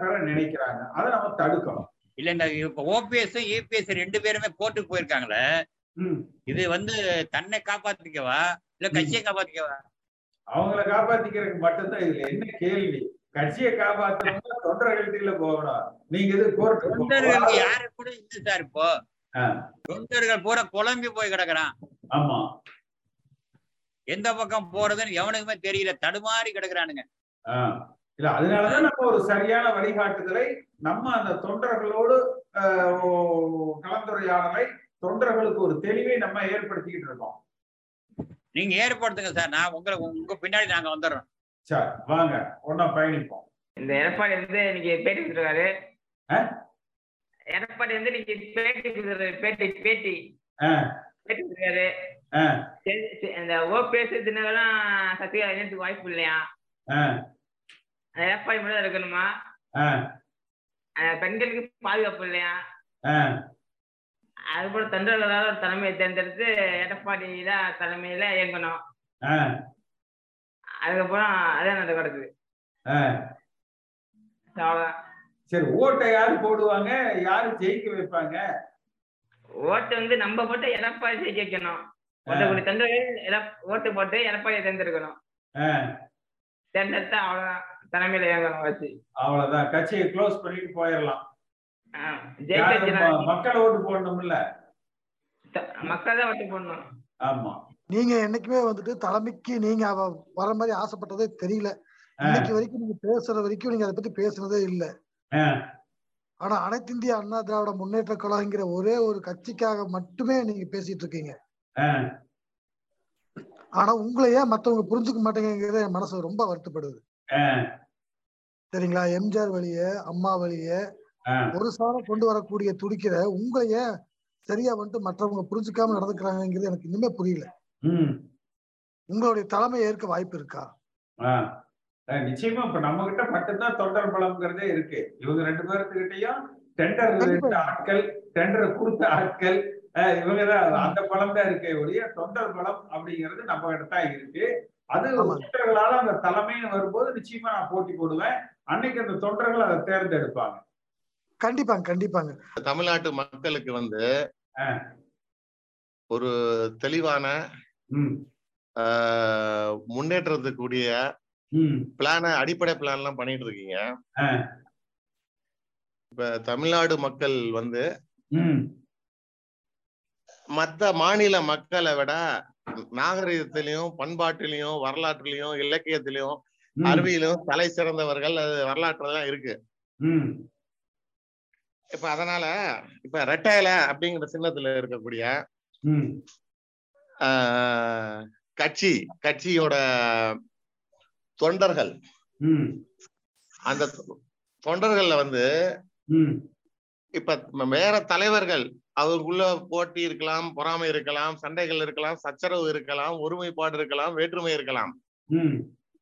பெற நினைக்கிறாங்க. அதை நம்ம தடுக்கணும். இல்ல இப்ப ஓபிஎஸ் இபிஎஸ் ரெண்டு பேருமே கோர்ட்டுக்கு போயிருக்காங்களே. இது வந்து தன்னை காப்பாத்திக்கவா? இல்ல கட்சியை காப்பாத்திக்கவா? அவங்கள காப்பாத்திக்கிறதுக்கு மட்டும்தான் இதுல என்ன கேள்வி? கட்சியை காப்பாத்தணும்னா தொண்டர்கள்ட்ட போகணும். நீங்க இது கோர்ட்டு யாரு கூட இல்லை சார் இப்போ. தொண்டர்கள் பூரா குழம்பி போய் கிடக்குறான். ஆமா. எந்த பக்கம் போறதுன்னு எவனுக்குமே தெரியல. தடுமாறி கிடக்குறானுங்க. ஆஹ் இல்ல அதனாலதான் நம்ம ஒரு சரியான வழிகாட்டுதலை நம்ம அந்த தொண்டர்களோடு கலந்துரையாடலை தொண்டர்களுக்கு ஒரு தெளிவை நம்ம ஏற்படுத்திக்கிட்டு இருக்கோம். நீங்க ஏற்படுத்துங்க சார். நான் உங்களை உங்க பின்னாடி நாங்க வந்துடுறோம். சரி வாங்க. ஒன்னா பயணிப்போம். இந்த எடப்பாடி வந்து இன்னைக்கு பேட்டி கொடுத்துருக்காரு. ஆ? எடப்பாடி வந்து இன்னைக்கு பேட்டி பேட்டி பேட்டி. பேட்டி இந்த ஓபிஎஸ் தினகரன் சத்யா இணையத்துக்கு வாய்ப்பு இல்லையா? எடப்பாடி மட்டும் இருக்கணுமா? பெண்களுக்கு பாதுகாப்பு இல்லையா? ஆ. அது போல தொண்டர்களால் ஒரு தலைமையை தேர்ந்தெடுத்து எடப்பாடி தான் தலைமையில இயங்கணும். அதுக்கப்புறம் அதான் நடக்க கிடக்குது. ஆ. அவ்வளவுதான். சரி ஓட்டை யாரு போடுவாங்க? யாரு ஜெயிக்க வைப்பாங்க? ஓட்டு வந்து நம்ம போட்டு எடப்பாடி ஜெயிக்க வைக்கணும். ஒன்றரை தொண்டர்கள் ஓட்டு போட்டு எடப்பாடியை தேர்ந்தெடுக்கணும். தேர்ந்தெடுத்தா அவ்வளவுதான். தலைமையில இயங்கணும் வச்சு அவ்வளவுதான். கட்சியை க்ளோஸ் பண்ணிட்டு போயிடலாம். மக்கள் ஓட்டு போடணும்ல? மக்கள் தான் ஓட்டு போடணும். ஆமா. நீங்க என்னைக்குமே வந்துட்டு தலைமைக்கு நீங்க அவ வர மாதிரி ஆசைப்பட்டதே தெரியல. இன்னைக்கு வரைக்கும் நீங்க பேசுற வரைக்கும் நீங்க அதை பத்தி பேசுனதே இல்ல. ஆனா அனைத்து இந்திய அண்ணா திராவிட முன்னேற்ற கழகங்கிற ஒரே ஒரு கட்சிக்காக மட்டுமே நீங்க பேசிட்டு இருக்கீங்க. ஆனா உங்களை ஏன் மத்தவங்க புரிஞ்சுக்க மாட்டேங்கிறது என் மனசு ரொம்ப வருத்தப்படுது. சரிங்களா? எம்ஜிஆர் வழிய அம்மா வழிய ஒரு சாரம் கொண்டு வரக்கூடிய துடிக்கிற உங்களை ஏன் சரியா வந்துட்டு மற்றவங்க புரிஞ்சுக்காம நடந்துக்கிறாங்கிறது எனக்கு இன்னுமே புரியல. உங்களுடைய தலைமை ஏற்க வாய்ப்பு இருக்கா? நிச்சயமா இப்ப நம்ம கிட்ட மட்டும்தான் தொண்டர் பலம்ங்கிறதே இருக்கு இவங்க ரெண்டு பேர்த்துக்கிட்டையும் டெண்டர். ஆட்கள் டெண்டரை கொடுத்த ஆட்கள் அஹ் இவங்கதான் அந்த பலம் தான் இருக்கே ஒழிய தொண்டர் பலம் அப்படிங்கிறது நம்ம கிட்ட தான் இருக்கு அது. தொண்டர்களால அந்த தலைமைன்னு வரும்போது நிச்சயமா நான் போட்டி போடுவேன் அன்னைக்கு அந்த தொண்டர்கள் அதை தேர்ந்தெடுப்பாங்க கண்டிப்பாங்க கண்டிப்பாங்க தமிழ்நாட்டு மக்களுக்கு வந்து. ஒரு தெளிவான முன்னேற்றத்துக்குரிய பிளான அடிப்படை பிளான் எல்லாம் பண்ணிட்டு இருக்கீங்க. இப்ப தமிழ்நாடு மக்கள் வந்து மத்த மாநில மக்களை விட நாகரிகத்திலையும் பண்பாட்டிலையும் வரலாற்றிலையும் இலக்கியத்திலையும் அறிவியலும் தலை சிறந்தவர்கள் அது வரலாற்றுலாம் இருக்கு. இப்ப அதனால இப்ப ரெட்டையில அப்படிங்கிற சின்னத்துல இருக்கக்கூடிய கட்சி கட்சியோட தொண்டர்கள். அந்த தொண்டர்கள்ல வந்து இப்ப வேற தலைவர்கள் அவருக்குள்ள போட்டி இருக்கலாம் பொறாமை இருக்கலாம் சண்டைகள் இருக்கலாம் சச்சரவு இருக்கலாம் ஒருமைப்பாடு இருக்கலாம் வேற்றுமை இருக்கலாம்.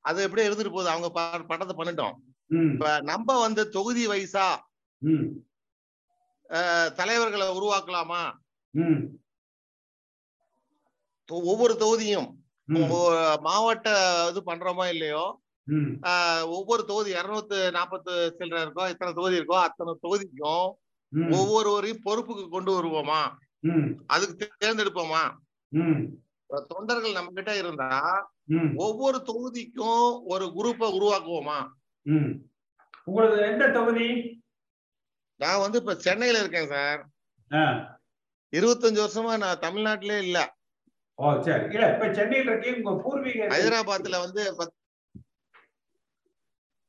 அது எப்படி இருந்துட்டு போகுது? அவங்க படத்தை பண்ணிட்டோம். இப்ப நம்ம வந்து தொகுதி அஹ், தலைவர்களை உருவாக்கலாமா? ஒவ்வொரு தொகுதியும் மாவட்ட இது பண்றோமோ இல்லையோ? ஒவ்வொரு தொகுதி இருநூத்து நாற்பத்து சில்லற இருக்கோ இத்தனை தொகுதி இருக்கோ அத்தனை தொகுதிக்கும் ஒவ்வொருவரையும் பொறுப்புக்கு கொண்டு வருவோமா? அதுக்கு தேர்ந்தெடுப்போமா? தொண்டர்கள் நம்ம கிட்ட இருந்தா ஒவ்வொரு தொகுதிக்கும் ஒரு குரூப்பை உருவாக்குவோமா? ம். உங்களது எந்த தொகுதி? நான் வந்து இப்ப சென்னையில இருக்கேன் சார். இருபத்தஞ்சு வருஷமா நான் தமிழ்நாட்டிலே இல்ல. ஓ சரி. இல்ல இப்ப சென்னையில் இருக்கீங்க. உங்க பூர்வீக ஹைதராபாத்ல வந்து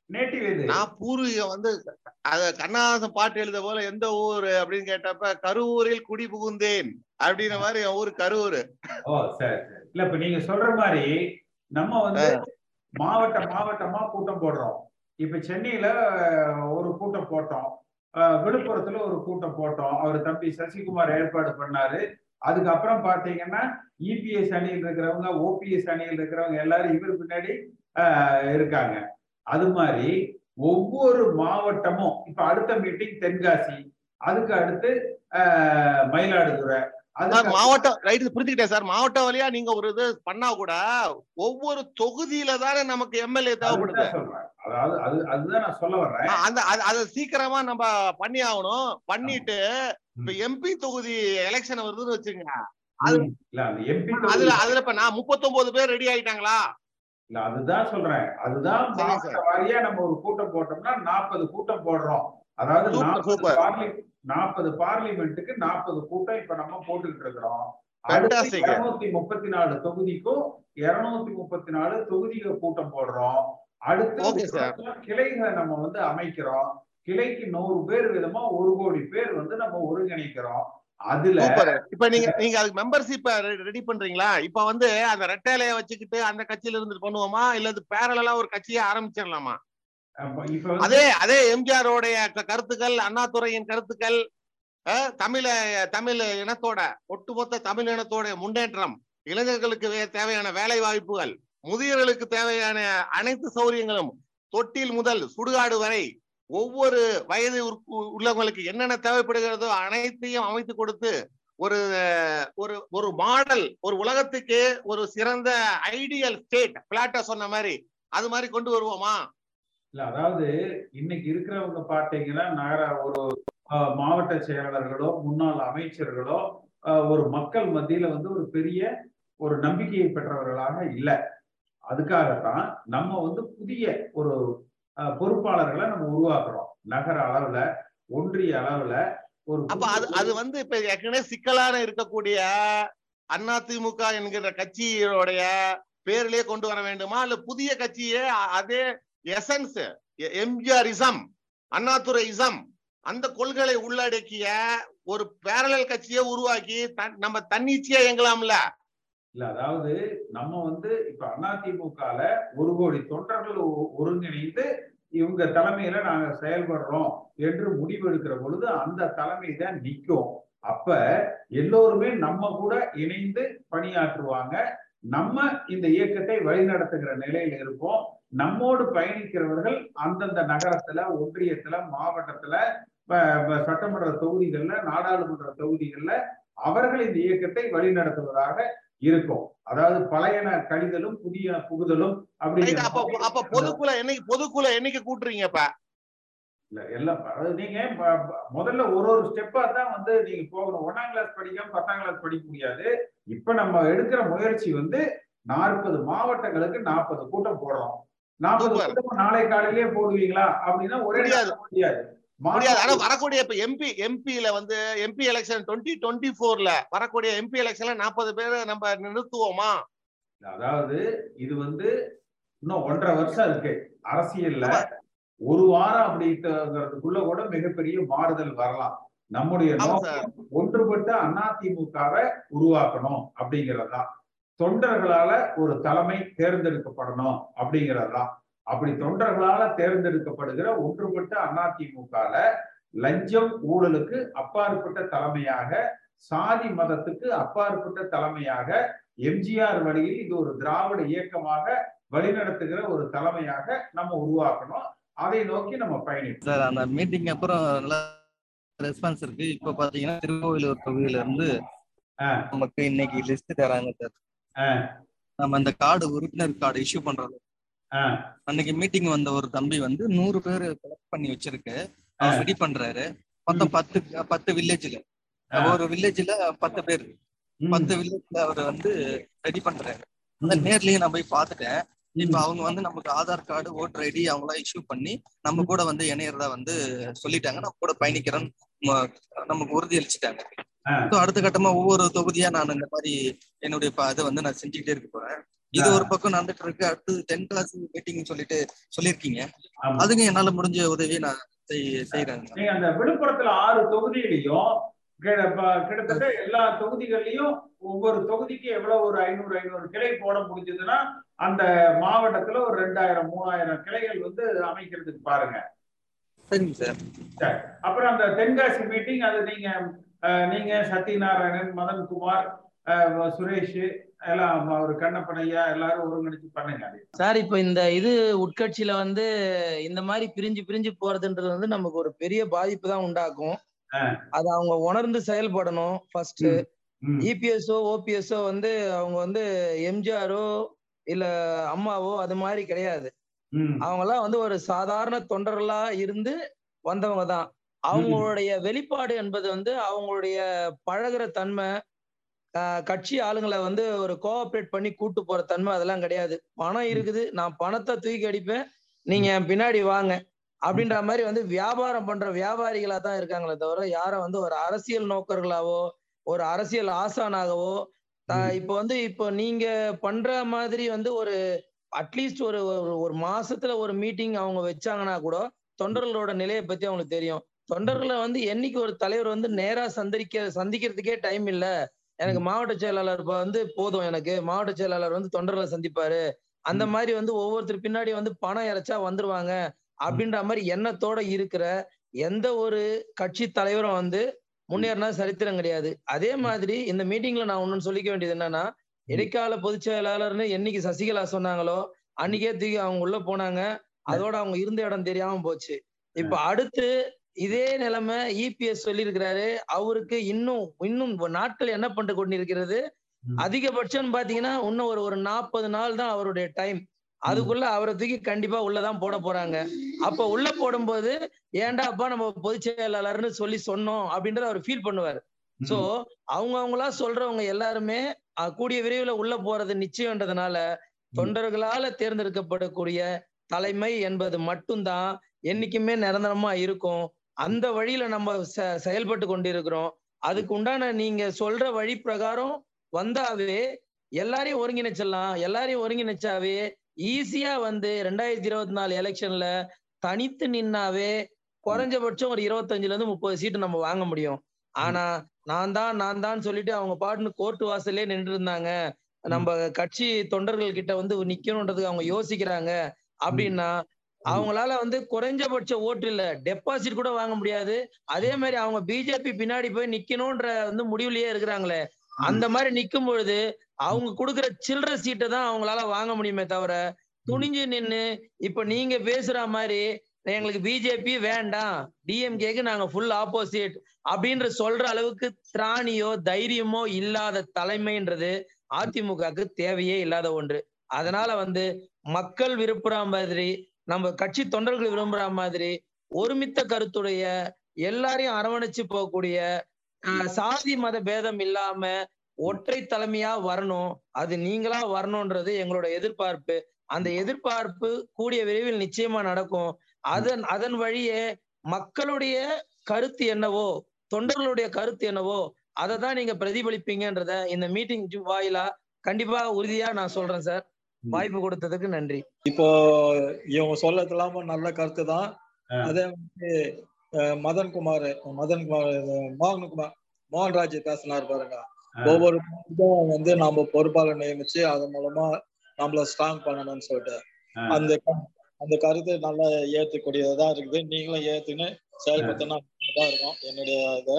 நேட்டிவ் நான் பூர்வீகம் வந்து அத கண்ணதாசன் பாட்டு எழுத போல எந்த ஊரு அப்படின்னு கேட்டப்ப கருவூரில் குடி புகுந்தேன் அப்படின்ற மாதிரி என் ஊரு கரூர் ஓ சரி இல்ல இப்ப நீங்க சொல்ற மாதிரி நம்ம வந்து மாவட்ட மாவட்டமா கூட்டம் போடுறோம். இப்ப சென்னையில ஒரு கூட்டம் போட்டோம். விழுப்புரத்துல ஒரு கூட்டம் போட்டோம். அவர் தம்பி சசிகுமார் ஏற்பாடு பண்ணாரு. அதுக்கப்புறம் பாத்தீங்கன்னா இபிஎஸ் அணியில் இருக்கிறவங்க ஓபிஎஸ் அணியில் இருக்கிறவங்க எல்லாரும் இவர் பின்னாடி இருக்காங்க. அது மாதிரி ஒவ்வொரு மாவட்டமும் இப்ப அடுத்த மீட்டிங் தென்காசி அதுக்கு அடுத்து மயிலாடுதுறை மாவட்டம் ரைட் புரிஞ்சுக்கிட்டேன் சார். மாவட்ட வழியா நீங்க ஒரு இது பண்ணா கூட ஒவ்வொரு தொகுதியில தானே நமக்கு எம்எல்ஏ தேவைப்படுது. அதாவது அது அதுதான் நான் சொல்ல வர்றேன். அந்த அது- அதை சீக்கிரமா நம்ம பண்ணி ஆகணும் பண்ணிட்டு இப்ப எம்பி தொகுதி எலெக்ஷன் வருதுன்னு வச்சுங்க அதுல அதுல இப்ப நான் முப்பத்தொன்பது பேர் ரெடி ஆயிட்டாங்களா? இல்ல அதுதான் சொல்றேன். அதுதான் வாரியா நம்ம ஒரு கூட்டம் போட்டோம்னா நாற்பது கூட்டம் போடுறோம். அதாவது நாற்பது பார்லிமெண்ட்டுக்கு நாற்பது கூட்டம் இப்ப நம்ம போட்டுக்கிட்டு இருக்கிறோம். இருநூத்தி முப்பத்தி நாலு தொகுதிக்கும் இருநூத்தி முப்பத்தி நாலு தொகுதிக்கு கூட்டம் போடுறோம். அடுத்து. கிளைகளை நம்ம வந்து அமைக்கிறோம். கிளைக்கு நூறு பேர் விதமா ஒரு கோடி பேர் வந்து நம்ம ஒருங்கிணைக்கிறோம். அதுல இப்ப நீங்க நீங்க அதுக்கு மெம்பர்ஷிப் ரெடி பண்றீங்களா? இப்ப வந்து அந்த ரெட்டையிலைய வச்சுக்கிட்டு அந்த கட்சியில இருந்து பண்ணுவோமா? இல்ல அது பேரலா ஒரு கட்சியை ஆரம்பிச்சிடலாமா? அதே அதே எம்ஜிஆரோடைய கருத்துக்கள் அண்ணாதுரையின் கருத்துக்கள் தமிழ தமிழ் இனத்தோட ஒட்டுமொத்த தமிழ் இனத்தோட முன்னேற்றம் இளைஞர்களுக்கு தேவையான வேலை வாய்ப்புகள் முதியவர்களுக்கு தேவையான அனைத்து சௌரியங்களும் தொட்டில் முதல் சுடுகாடு வரை ஒவ்வொரு வயது உள்ளவங்களுக்கு என்னென்ன தேவைப்படுகிறதோ அனைத்தையும் அமைத்து கொடுத்து ஒரு ஒரு ஒரு மாடல் ஒரு உலகத்துக்கு ஒரு சிறந்த ஐடியல் ஸ்டேட் பிளாட்ட சொன்ன மாதிரி அது மாதிரி கொண்டு வருவோமா? இல்ல அதாவது இன்னைக்கு இருக்கிறவங்க பாத்தீங்கன்னா நகர ஒரு மாவட்ட செயலாளர்களோ முன்னாள் அமைச்சர்களோ ஒரு மக்கள் மத்தியில வந்து ஒரு பெரிய ஒரு நம்பிக்கையை பெற்றவர்களாக இல்லை. அதுக்காகத்தான் நம்ம வந்து புதிய ஒரு பொறுப்பாளர்களை நம்ம உருவாக்குறோம். நகர அளவுல ஒன்றிய அளவுல ஒரு அப்ப அது அது வந்து இப்ப ஏற்கனவே சிக்கலான இருக்கக்கூடிய அதிமுக என்கிற கட்சியோடைய பேர்லயே கொண்டு வர வேண்டுமா? இல்ல புதிய கட்சியே அதே essence MGR ism Annadurai ism அந்த கொள்கைகளை உள்ளடக்கிய ஒரு பேரலல் கட்சியை உருவாக்கி நம்ம தன்னிச்சையா இயங்கலாம்ல? இல்ல அதாவது நம்ம வந்து இப்ப அதிமுகல ஒரு கோடி தொண்டர்கள் ஒ- ஒருங்கிணைந்து இவங்க தலைமையில நாங்க செயல்படுறோம் என்று முடிவெடுக்கிற பொழுது அந்த தலைமை தான் நிற்கும் அப்ப எல்லோருமே நம்ம கூட இணைந்து பணியாற்றுவாங்க. நம்ம இந்த இயக்கத்தை வழிநடத்துகிற நிலையில இருப்போம். நம்மோடு பயணிக்கிறவர்கள் அந்தந்த நகரத்துல ஒன்றியத்துல மாவட்டத்துல சட்டமன்ற தொகுதிகள்ல நாடாளுமன்ற தொகுதிகள்ல அவர்கள் இந்த இயக்கத்தை வழிநடத்துவதாக இருக்கும். அதாவது பழையன கழிதலும் புதிய புகுதலும் Right, அப்ப பொதுக்குழு என்னைக்கு பொதுக்குழு என்னைக்கு கூட்டுறீங்க இப்ப? இல்ல எல்லாம் அதாவது நீங்க முதல்ல ஒரு ஒரு ஸ்டெப்பா தான் வந்து நீங்க போகணும். ஒன்னாம் கிளாஸ் படிக்காம பத்தாம் கிளாஸ் படிக்க முடியாது. இப்ப நம்ம எடுக்கிற முயற்சி வந்து நாற்பது மாவட்டங்களுக்கு நாற்பது கூட்டம் போடுறோம் நாற்பது. கூட்டம் நாளை காலையிலேயே போடுவீங்களா? அப்படின்னா ஒரே முடியாது. முடியாது. ஆனா வரக்கூடிய இப்ப எம்பி எம்பில வந்து எம்பி எலெக்ஷன் டுவெண்ட்டி டுவெண்ட்டி ஃபோர்ல வரக்கூடிய எம்பி எலெக்ஷன்ல நாற்பது பேர் நம்ம நிறுத்துவோமா? அதாவது இது வந்து இன்னும் ஒன்றரை வருஷம் இருக்கு. அரசியல்ல ஒரு வாரம் அப்படிங்கிறதுக்குள்ள கூட மிகப்பெரிய மாறுதல் வரலாம். நம்முடைய ஒன்றுபட்ட அதிமுகவை உருவாக்கணும் அப்படிங்கறதுதான். தொண்டர்களால ஒரு தலைமை தேர்ந்தெடுக்கப்படணும் அப்படிங்கறதுதான். அப்படி தொண்டர்களால தேர்ந்தெடுக்கப்படுகிற ஒன்றுபட்ட அதிமுகல லஞ்சம் ஊழலுக்கு அப்பாற்பட்ட தலைமையாக சாதி மதத்துக்கு அப்பாற்பட்ட தலைமையாக எம்ஜிஆர் வழியில் இது ஒரு திராவிட இயக்கமாக வழிநடத்துகிற ஒரு தலைமையாக நம்ம உருவாக்கணும் அதை நோக்கி நம்ம பயணிப்போம் சார் அந்த மீட்டிங் அப்புறம் நல்ல ரெஸ்பான்ஸ் இருக்கு இப்ப பாத்தீங்கன்னா திருக்கோவிலூர் தொகுதியில இருந்து. நமக்கு இன்னைக்கு லிஸ்ட் தராங்க சார் ஆ. நம்ம இந்த கார்டு உறுப்பினர் கார்டு இஷ்யூ பண்றது. அன்னைக்கு மீட்டிங் வந்த ஒரு தம்பி வந்து நூறு பேர் கலெக்ட் பண்ணி வச்சிருக்கு. அவர் ரெடி பண்றாரு. மொத்தம் பத்து பத்து வில்லேஜ்ல. ஒரு வில்லேஜ்ல பத்து பேர். பத்து வில்லேஜ்ல அவர் வந்து ரெடி பண்றாரு. அந்த நேர்லயே நான் போய் பார்த்துட்டேன். இப்ப அவங்க வந்து நமக்கு ஆதார் கார்டு ஓட்டர் ஐடி அவங்களாம் இஷ்யூ பண்ணி நம்ம கூட வந்து இணையறதா வந்து சொல்லிட்டாங்க. நம்ம கூட பயணிக்கிறோம். நமக்கு உறுதி அளிச்சுட்டாங்க. அடுத்த கட்டமா ஒவ்வொரு தொகுதியா நான் இந்த மாதிரி என்னுடைய இதை வந்து நான் செஞ்சுக்கிட்டே இருக்க போறேன். இது ஒரு பக்கம் நடந்துட்டு இருக்கு அடுத்து டென் கிளாஸ் மீட்டிங் சொல்லிட்டு சொல்லியிருக்கீங்க. ஆமா. அதுக்கு என்னால முடிஞ்ச உதவியை நான் செய்- செய்யறேங்க அந்த விழுப்புரத்துல ஆறு தொகுதியிலையும் கிட்டத்தட்ட எல்லா தொகுதிகள்லயும் ஒவ்வொரு தொகுதிக்கு எவ்வளவு ஒரு ஐநூறு ஐநூறு கிளை போட முடிஞ்சதுன்னா அந்த மாவட்டத்துல ஒரு ரெண்டாயிரம் மூணாயிரம் கிளைகள் வந்து அமைக்கிறதுக்கு பாருங்க. சரிங்க சார். சரி. அப்புறம் அந்த தென்காசி மீட்டிங் அது நீங்க நீங்க சத்யநாராயணன் மதன்குமார் சுரேஷ் எல்லாம் ஒரு கண்ணப்பனையா எல்லாரும் ஒருங்கிணைச்சு பண்ணுங்க சார் இப்ப இந்த இது உட்கட்சியில வந்து இந்த மாதிரி பிரிஞ்சு பிரிஞ்சு போறதுன்றது வந்து நமக்கு ஒரு பெரிய பாதிப்பு தான் உண்டாக்கும். அது அவங்க உணர்ந்து செயல்படணும் ஃபர்ஸ்ட். இபிஎஸ்ஓ ஓபிஎஸ்ஓ வந்து அவங்க வந்து எம்ஜிஆரோ இல்ல அம்மாவோ அது மாதிரி கிடையாது ம். அவங்கெல்லாம் வந்து ஒரு சாதாரண தொண்டர்களா இருந்து வந்தவங்க தான் அவங்களுடைய வெளிப்பாடு என்பது வந்து அவங்களுடைய பழகுற தன்மை கட்சி ஆளுங்களை வந்து ஒரு கோஆப்ரேட் பண்ணி கூட்டு போற தன்மை அதெல்லாம் கிடையாது. பணம் இருக்குது. நான் பணத்தை தூக்கி அடிப்பேன். நீங்க என் பின்னாடி வாங்க. அப்படின்ற மாதிரி வந்து வியாபாரம் பண்ற வியாபாரிகளா தான் இருக்காங்களே தவிர யாரும் வந்து ஒரு அரசியல் நோக்கர்களாவோ ஒரு அரசியல் ஆசானாகவோ இப்போ வந்து இப்போ நீங்க பண்ற மாதிரி வந்து ஒரு அட்லீஸ்ட் ஒரு ஒரு- ஒரு மாசத்துல ஒரு மீட்டிங் அவங்க வச்சாங்கன்னா கூட தொண்டர்களோட நிலையை பத்தி அவங்களுக்கு தெரியும். தொண்டர்களை வந்து என்னைக்கு ஒரு தலைவர் வந்து நேரா சந்திக்க சந்திக்கிறதுக்கே டைம் இல்ல. எனக்கு மாவட்ட செயலாளர் இப்ப வந்து போதும் எனக்கு. மாவட்ட செயலாளர் வந்து தொண்டர்களை சந்திப்பாரு. அந்த மாதிரி வந்து ஒவ்வொருத்தர் பின்னாடி வந்து பணம் இறைச்சா வந்துருவாங்க. அப்படின்ற மாதிரி எண்ணத்தோட இருக்கிற எந்த ஒரு கட்சி தலைவரும் வந்து முன்னேறினா சரித்திரம் கிடையாது. அதே மாதிரி இந்த மீட்டிங்ல நான் ஒன்னு சொல்லிக்க வேண்டியது என்னன்னா இடைக்கால பொதுச் செயலாளர்னு என்னைக்கு சசிகலா சொன்னாங்களோ அன்னைக்கே தூக்கி அவங்க உள்ள போனாங்க. அதோட அவங்க இருந்த இடம் தெரியாம போச்சு. இப்ப அடுத்து இதே நிலைமை இபிஎஸ் சொல்லியிருக்கிறாரு. அவருக்கு இன்னும் இன்னும் நாட்கள் என்ன பண்ணி கொண்டிருக்கிறது? அதிகபட்சம் பாத்தீங்கன்னா இன்னும் ஒரு ஒரு நாற்பது நாள் தான் அவருடைய டைம். அதுக்குள்ள அவரை தூக்கி கண்டிப்பா உள்ளதான் போட போறாங்க. அப்ப உள்ள போடும்போது ஏன்டாப்பா நம்ம பொதுச் செயலாளர்னு சொல்லி சொன்னோம் அப்படின்றத அவர் ஃபீல் பண்ணுவார். சோ அவங்க அவங்களா சொல்றவங்க எல்லாருமே கூடிய விரைவில் உள்ள போறது நிச்சயம்ன்றதுனால தொண்டர்களால தேர்ந்தெடுக்கப்படக்கூடிய தலைமை என்பது மட்டும்தான் என்னைக்குமே நிரந்தரமா இருக்கும். அந்த வழியில நம்ம செ- செயல்பட்டு கொண்டிருக்கிறோம். அதுக்கு உண்டான நீங்க சொல்ற வழி பிரகாரம் வந்தாவே எல்லாரையும் ஒருங்கிணைச்சிடலாம். எல்லாரையும் ஒருங்கிணைச்சாவே ஈஸியா வந்து ரெண்டாயிரத்தி இருபத்தி நாலு எலெக்ஷன்ல தனித்து நின்னாவே குறைஞ்சபட்சம் ஒரு இருபத்தஞ்சுல இருந்து முப்பது சீட்டு நம்ம வாங்க முடியும். ஆனா நான் தான் நான் தான் சொல்லிட்டு அவங்க பாட்டுன்னு கோர்ட்டு வாசல்லே நின்று இருந்தாங்க நம்ம கட்சி தொண்டர்கள் கிட்ட வந்து நிக்கணும்ன்றதுக்கு அவங்க யோசிக்கிறாங்க. அப்படின்னா அவங்களால வந்து குறைஞ்சபட்ச ஓட்டு இல்ல டெபாசிட் கூட வாங்க முடியாது. அதே மாதிரி அவங்க பிஜேபி பின்னாடி போய் நிக்கணும்ன்ற வந்து முடிவுலயே இருக்கிறாங்களே. அந்த மாதிரி நிக்கும் பொழுது அவங்க கொடுக்குற சில்லற சீட்டை தான் அவங்களால வாங்க முடியுமே தவிர துணிஞ்சு நின்னு இப்ப நீங்க பேசுற மாதிரி எங்களுக்கு பிஜேபி வேண்டாம். டிஎம்கேக்கு நாங்க ஃபுல் ஆப்போசிட் அப்படின்ற சொல்ற அளவுக்கு திராணியோ தைரியமோ இல்லாத தலைமைன்றது அதிமுகவுக்கு தேவையே இல்லாத ஒன்று. அதனால வந்து மக்கள் விரும்புற மாதிரி நம்ம கட்சி தொண்டர்கள் விரும்புற மாதிரி ஒருமித்த கருத்துடைய எல்லாரையும் அரவணைச்சு போகக்கூடிய சாதி மத பேதம் இல்லாம ஒற்றை தலைமையா வரணும். அது நீங்களா வரணும்ன்றது எங்களோட எதிர்பார்ப்பு. அந்த எதிர்பார்ப்பு கூடிய விரைவில் நிச்சயமா நடக்கும். அதன் அதன் வழியே மக்களுடைய கருத்து என்னவோ தொண்டர்களுடைய கருத்து என்னவோ அதை தான் நீங்க பிரதிபலிப்பீங்கன்றத இந்த மீட்டிங் வாயிலா கண்டிப்பா உறுதியா நான் சொல்றேன் சார். வாய்ப்பு கொடுத்ததுக்கு நன்றி. இப்போ இவங்க சொல்லதெல்லாம் நல்ல கருத்து தான் அதே வந்து அஹ், மதன்குமார் மதன்குமார் அஹ், மோகன்குமார் மோகன்ராஜ் பேசினார் பாருங்க. ஒவ்வொரு வந்து நாம பொறுப்பாளர் நியமிச்சு அதன் மூலமா நம்மள ஸ்ட்ராங் பண்ணணும்னு சொல்லிட்டு. அந்த க- அந்த கருத்து நல்லா ஏற்றுக்கூடியதா இருக்குது. நீங்களும் ஏத்துன்னு செயல்படுத்தினா தான் இருக்கும். என்னுடைய இது.